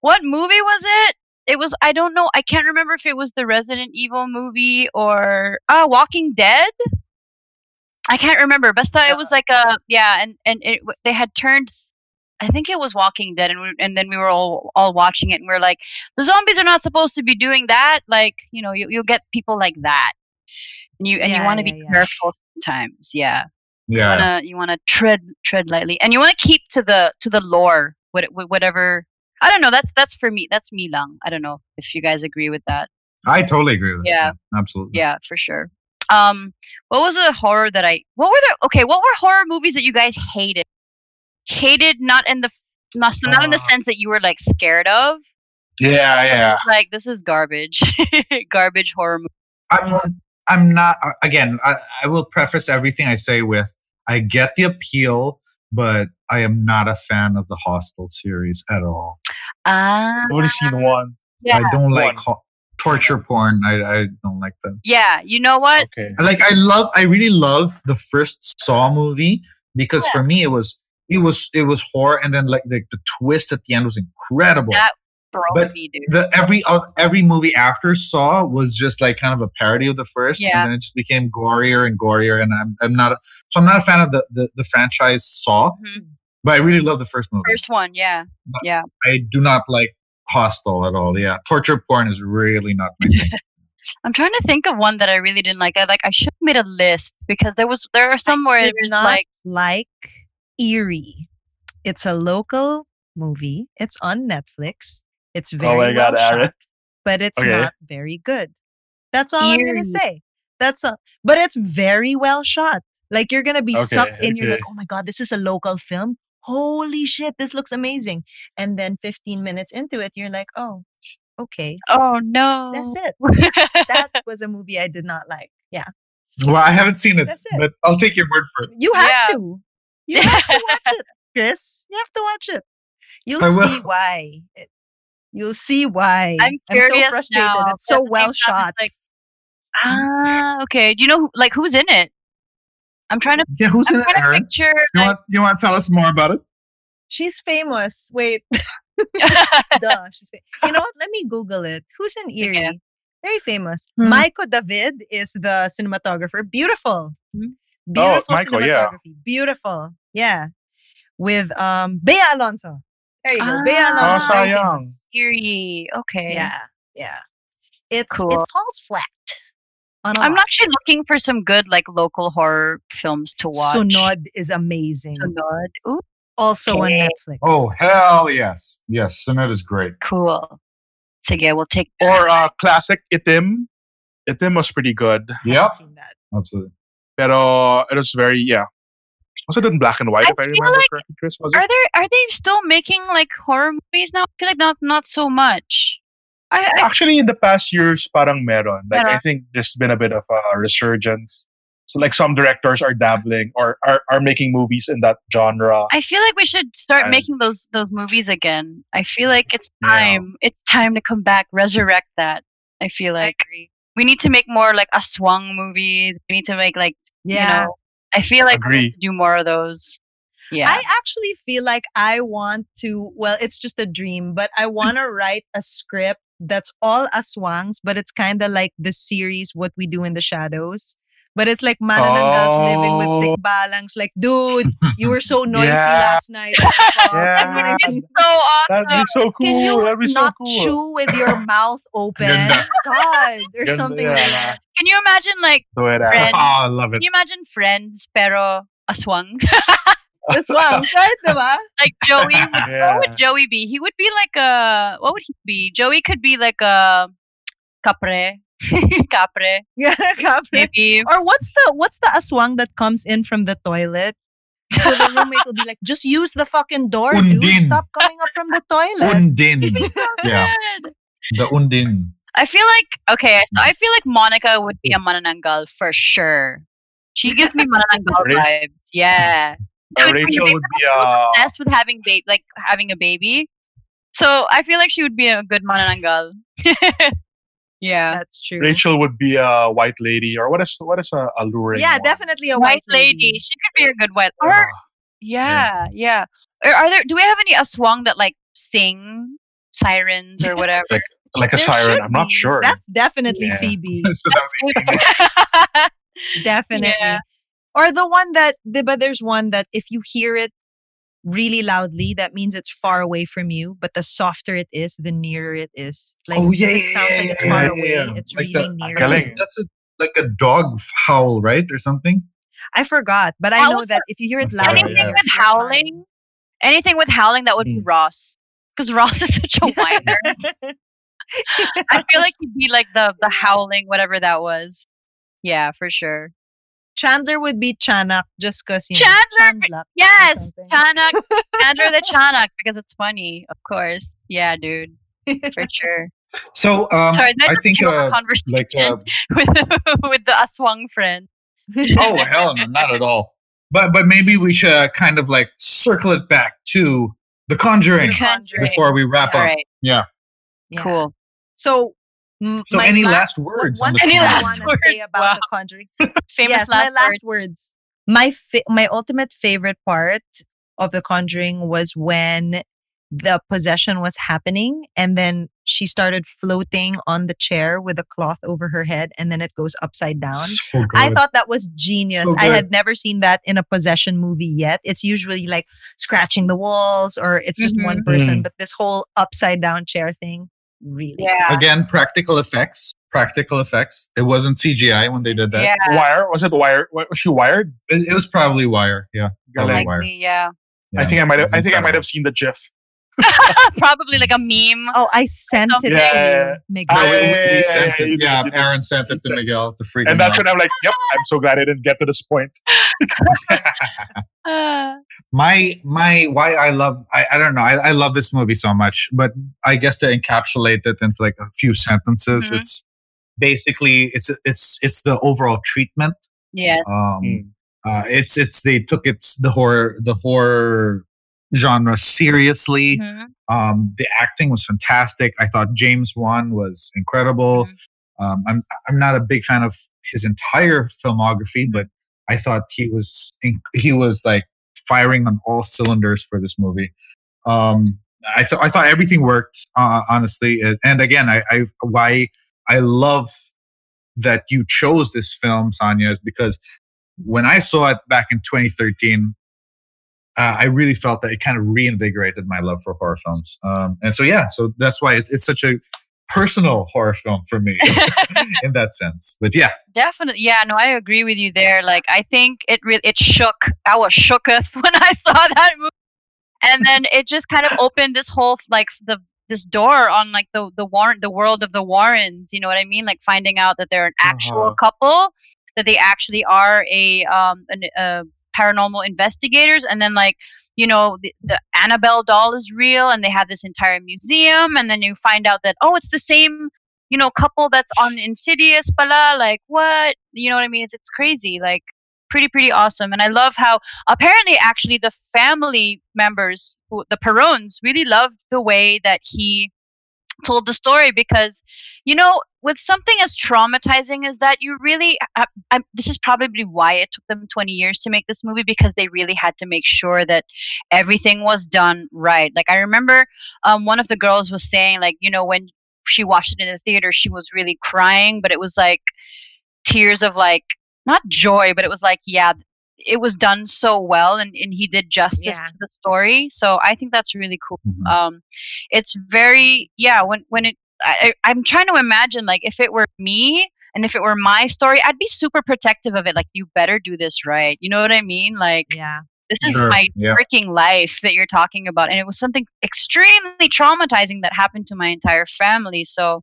what movie was it? It was I don't know. I can't remember if it was the Resident Evil movie or uh Walking Dead. I can't remember. Besta, it was like a yeah, and and it, they had turned. S- I think it was Walking Dead, and we, and then we were all all watching it, and we are like, the zombies are not supposed to be doing that. Like you know, you you'll get people like that, and you and you want to yeah, be yeah. careful sometimes. Yeah, you yeah. wanna you wanna tread tread lightly, and you wanna keep to the to the lore. What whatever. I don't know. That's that's for me. That's me, lang. I don't know if you guys agree with that. I totally agree with that. Yeah. absolutely. Yeah, for sure. Um, what was a horror that I? What were the? Okay, what were horror movies that you guys hated? Hated, not in the, not so not in the Uh. sense that you were like scared of. Yeah, yeah. Like this is garbage, garbage horror movie. I'm I'm not uh, again. I, I will preface everything I say with I get the appeal, but I am not a fan of the Hostel series at all. Ah, I've only seen one. yeah, I don't like ho- torture porn. I, I don't like them. yeah. You know what? Okay. like I love I really love the first Saw movie because for me it was it was it was horror and then like the, the twist at the end was incredible. That broke But me, dude. The every oth- every movie after Saw was just like kind of a parody of the first, Yeah. and then it just became gorier and gorier. And I'm I'm not a, so I'm not a fan of the the, the franchise Saw, Mhm. but I really love the first movie. First one, yeah, yeah. I do not like Hostel at all. Yeah, torture porn is really not my thing. I'm trying to think of one that I really didn't like. I like I should have made a list because there was there are some where did there's not like like Eerie. It's a local movie. It's on Netflix. It's very Oh my God, well shot, but it's Okay. not very good. That's all I'm gonna say. That's all. But it's very well shot. Like you're gonna be Okay, sucked in. You're like, oh my god, this is a local film. Holy shit, this looks amazing. And then 15 minutes into it, you're like, oh, okay, oh no, that's it. That was a movie I did not like. Yeah, well, I haven't seen it, it. but I'll take your word for it. you have Yeah. to. You have to watch it, Chris. You have to watch it. You'll I will. see why. It- You'll see why. I'm curious so frustrated. now, It's so but at the well shot. Like, Ah, okay. Do you know like who's in it? I'm trying to. Yeah, who's I'm in it, Aaron? picture. You like- want you want to tell us more about it? She's famous. Wait, duh. She's fa- you know what? Let me Google it. Who's in Eerie? Very famous. Hmm. Maiko David is the cinematographer. Beautiful. Hmm. Beautiful Maiko, yeah. cinematography. Beautiful. Yeah. With um Bea Alonzo. There you go. Bea Ah. Alonzo. Oh, very sayang. famous. Okay. Yeah. Yeah. It's Cool. it falls flat. On a I'm lot. actually looking for some good like local horror films to watch. Sunod is amazing. Sunod. Ooh, Also on Netflix. Oh hell yes, yes, Sinet is great. cool. So yeah, we'll take Or uh, classic Itim. Itim was pretty good. Yep, Haven't absolutely. Pero it was very, yeah. Was it in black and white, I if I remember like- correctly, Chris? Was Are it? there are they still making like horror movies now? I feel like not not so much. I, I Actually, in the past years, parang meron. Like, I think there's been a bit of a resurgence. So, like, some directors are dabbling or are, are making movies in that genre. I feel like we should start And- making those those movies again. I feel like it's Yeah. time. It's time to come back, resurrect that. I feel I like agree. We need to make more like aswang movies. We need to make like Yeah. you know. I feel like we Agree. need to do more of those. Yeah. I actually feel like I want to, well, it's just a dream, but I mm. want to write a script that's all aswangs, but it's kind of like the series What We Do in the Shadows. But it's like manananggals living with Oh. tikbalangs. Like, dude, you were so noisy Yeah. last night. What the fuck? Yeah. it's so awesome. That'd be so cool. Can you That'd be so not cool. chew with your mouth open? God, or Ganda, something yeah. like. Can you imagine like Do it, Friend. Oh, I love it. can you imagine friends pero aswang? The swangs, right? Diba? like Joey would Yeah. what would Joey be? He would be like a what would he be? Joey could be like a kapre. kapre. Yeah, kapre. Maybe. Or what's the what's the aswang that comes in from the toilet? So the roommate will be like, just use the fucking door, dude. Stop coming up from the toilet. Undin. yeah, the Undin. I feel like okay, so I feel like Monica would be a manananggal for sure. She gives me manananggal Really? vibes. Yeah. Or Dude, Rachel would be uh, obsessed with having babe like having a baby. So I feel like she would be a good manananggal. Yeah. That's true. Rachel would be a white lady, or what is what is a alluring? yeah, one? definitely a white white, lady. She could be a good white. Or Ah, yeah, yeah. Are, are there? Do we have any aswang that like sing sirens or whatever? Like- like a There siren. I'm not sure. That's definitely Yeah. Phoebe. so Definitely. Yeah. Or the one that but there's one that if you hear it really loudly, that means it's far away from you. But the softer it is, the nearer it is. Like oh yeah, it yeah, sounds yeah, like it's far yeah, away, yeah. it's Like really the- near. that's, a, Galing. that's a like a dog howl, right, or something. I forgot, but I That know was that if you hear it loud, anything yeah. with howling, anything with howling that would be Mm. Ross, because Ross is such a whiner. I feel like he'd be like the the howling, whatever that was. Yeah, for sure. Chandler would be tiyanak just because you know Chandler, Chandler. Yes, something. tiyanak, Chandler the tiyanak, because it's funny, of course. Yeah, dude, for sure. So um, Sorry, I think a uh, conversation like uh, with with the Aswang friend. oh hell no, not at all. But but maybe we should uh, kind of like circle it back to The Conjuring The Conjuring. before we wrap All up. right, Yeah. Yeah. cool. So, m- So my any la- last words One on The Any I last Conjuring? want to say words? about Wow. The Conjuring. Famous yes, last my last word. words. My fa- my ultimate favorite part of The Conjuring was when the possession was happening, and then she started floating on the chair with a cloth over her head, and then it goes upside down. So I thought that was genius. So I had never seen that in a possession movie yet. It's usually like scratching the walls or it's just one Mhm. person, Mm. but this whole upside down chair thing, really. Yeah, Again, practical effects. Practical effects. It wasn't CGI when they did that. yeah, Wire? Was it wire? wa- Was she wired? It, it was probably wire. Yeah. Probably Galing. wire. likely, yeah. I think I might have. I think I might have seen the GIF. Probably like a meme. Oh, I sent it Yeah. to Miguel. Ah, yeah, we- yeah, sent it. yeah. Aaron sent it to Miguel to freak And that's out. when I'm like, yep, I'm so glad I didn't get to this point. My my why I love I, I don't know I, I love this movie so much, but I guess to encapsulate it into like a few sentences, Mhm. it's basically it's it's it's the overall treatment. yes. Um, Mm. uh, it's it's they took it's the horror the horror genre seriously. Mhm. Um, the acting was fantastic. I thought James Wan was incredible. Mhm. Um, I'm I'm not a big fan of his entire filmography, but I thought he was he was like firing on all cylinders for this movie. Um, I thought I thought everything worked uh, honestly, and again, I, I why I love that you chose this film, Sonia, is because when I saw it back in 2013, uh, I really felt that it kind of reinvigorated my love for horror films. Um, and so, yeah, so that's why it's, it's such a personal horror film for me in that sense. But yeah, Definitely, yeah. No, I agree with you there. Like, I think it really it shook. I was shooketh when I saw that movie, and then it just kind of opened this whole like the this door on like the the Warren the world of the Warrens. You know what I mean? Like finding out that they're an actual Uh-huh. couple, that they actually are a um an, uh, paranormal investigators, and then like you know the, the Annabelle doll is real, and they have this entire museum, and then you find out that oh, it's the same you know, couple that's on Insidious, pala, like what? You know what I mean? It's it's crazy, like pretty pretty awesome. And I love how apparently actually the family members, who, the Perrons, really loved the way that he told the story because, you know, with something as traumatizing as that, you really. I, I, this is probably why it took them 20 years to make this movie because they really had to make sure that everything was done right. Like I remember um, one of the girls was saying, like, you know, when she watched it in the theater, she was really crying, but it was like tears of like not joy, but it was like, yeah, it was done so well and, and he did justice Yeah. to the story. So I think that's really cool. Mhm. Um it's very yeah, when when it I, I- I'm trying to imagine like if it were me and if it were my story, I'd be super protective of it. Like, you better do this right. You know what I mean? Like, Yeah. this is Sure, my yeah. freaking life that you're talking about and it was something extremely traumatizing that happened to my entire family so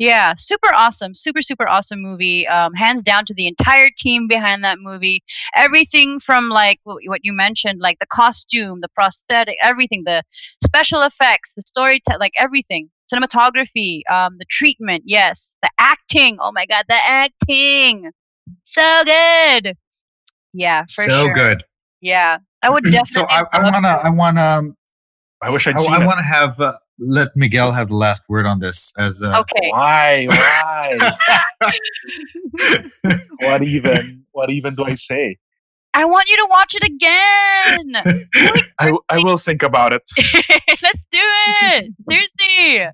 yeah super awesome super super awesome movie um, hands down to the entire team behind that movie everything from like what, what you mentioned like the costume the prosthetic everything the special effects the story like everything cinematography um, the treatment yes the acting oh my god the acting so good yeah for so sure. good. Yeah, I would definitely. So I, I wanna I wanna um, I wish I'd I, seen I it. wanna have uh, let Miguel have the last word on this as uh, Okay. Why? Why? what even? What even do I say? I want you to watch it again. I, I will think about it. Let's do it. Seriously.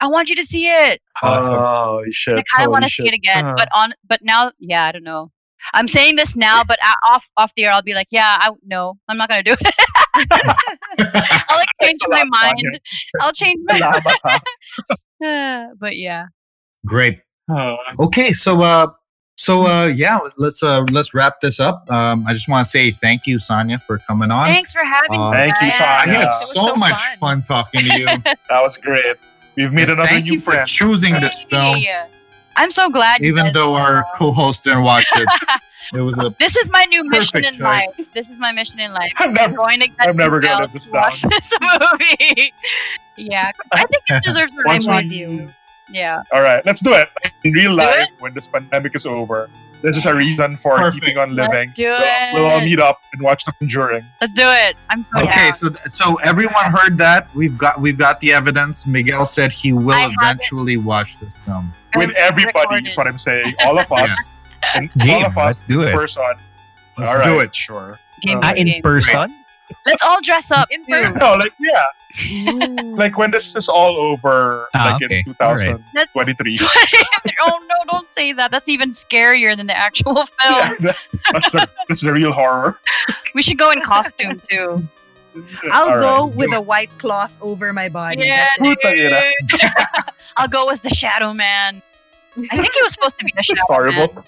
I want you to see it. Awesome. Oh shit! Like, I want holy to see it again. Uh, But on but now yeah, I don't know. I'm saying this now, but a- off off the air I'll be like, yeah, I no, I'm not gonna do it. I'll like change my lot, Sonia. mind. I'll change my Salamat, Uh, but yeah. Great. Okay, so uh so uh yeah, let's uh let's wrap this up. Um I just want to say thank you Sonia for coming on. Thanks for having Uh, me. Thank you, guys. I had It was so, so much fun. fun talking to you. That was great. We've made another thank new you for friend. choosing this film I'm so glad. even guys- though our co-host didn't watch it. It was a This is my new mission Perfect in life. This is my mission in life. I'm never. going to get I'm never gonna Miguel live this watch this movie. yeah, I think it deserves the Once right we, one. Yeah, all right, let's do it in real Let's life when this pandemic is over. This is a reason for Perfect. keeping on living. Let's do we'll, it. we'll all meet up and watch The Conjuring. let's do it. I'm so Okay, down. so so everyone heard that. We've got we've got the evidence. Miguel said he will I eventually watch this film. With everybody recorded. is what I'm saying. All of us. Yes. And Game, all of us let's do it in it. person. Let's All do it. Sure. Game, Uh, in game. person? Let's all dress up In person. No, like yeah, like when this is all over, Ah, like okay. in All right. 2023. oh no, don't say that. That's even scarier than the actual film. Yeah, that- that's the that's the real horror. We should go in costume too. I'll All go right. with a white cloth over my body. Yeah, That's it. Puta ina. dude. I'll go as the Shadow Man. I think he was supposed to be the It's Shadow horrible. Man.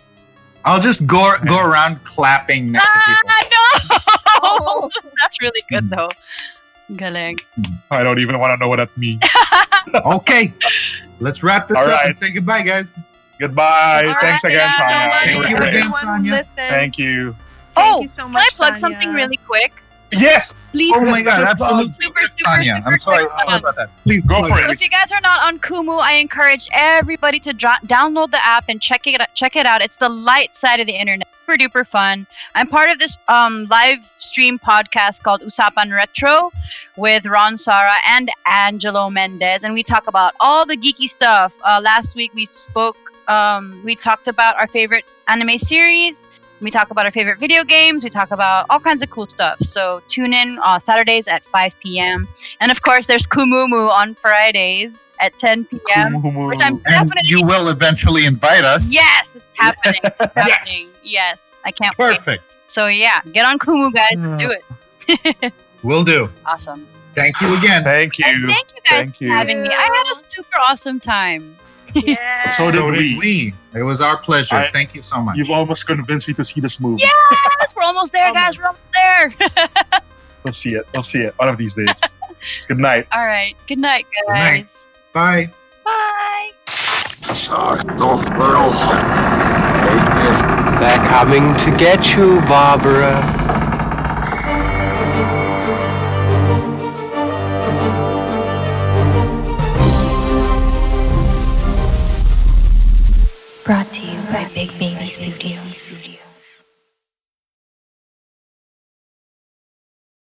I'll just go go around clapping next to people. Ah, no! Oh. That's really good though. Galing. I don't even want to know what that means. Okay, let's wrap this All up right. and say goodbye, guys. Goodbye. All Thanks right, again, thank you so Sonia. much. You Thank you again, Sonia. listened, Thank you. Oh, Thank you so Can I much, plug Sonia. something really quick? Yes, Please, Oh my god, absolutely. Super, super, super I'm sorry, sorry about that. Please Go for it. if you guys are not on Kumu, I encourage everybody to dro- download the app and check it check it out. It's the light side of the internet. Super duper fun. I'm part of this um, live stream podcast called Usapan Retro with Ron Sara and Angelo Mendez, and we talk about all the geeky stuff. Uh, last week we spoke Um, we talked about our favorite anime series. We talk about our favorite video games. We talk about all kinds of cool stuff. So tune in uh, Saturdays at 5 p.m. And of course, there's Kumumu on Fridays at 10 p.m. Which I'm And you will eventually invite us. yes, it's happening. It's happening. Yes, I can't wait. Perfect. So yeah, get on Kumu, guys. Let's do it. Will do. Awesome. Thank you again. Thank And you. thank you guys Thank for you. having me. I had a super awesome time. Yeah. So did so we. did we. It was our pleasure. I- Thank you so much. You've almost convinced me to see this movie. Yes, we're almost there, guys. We're almost there. We'll see it. We'll see it one of these days. Good night. All right. Good night, guys. night. Bye. Bye. Suck the little Hey, They're coming to get you, Barbara. Brought to you by Big Baby Studios.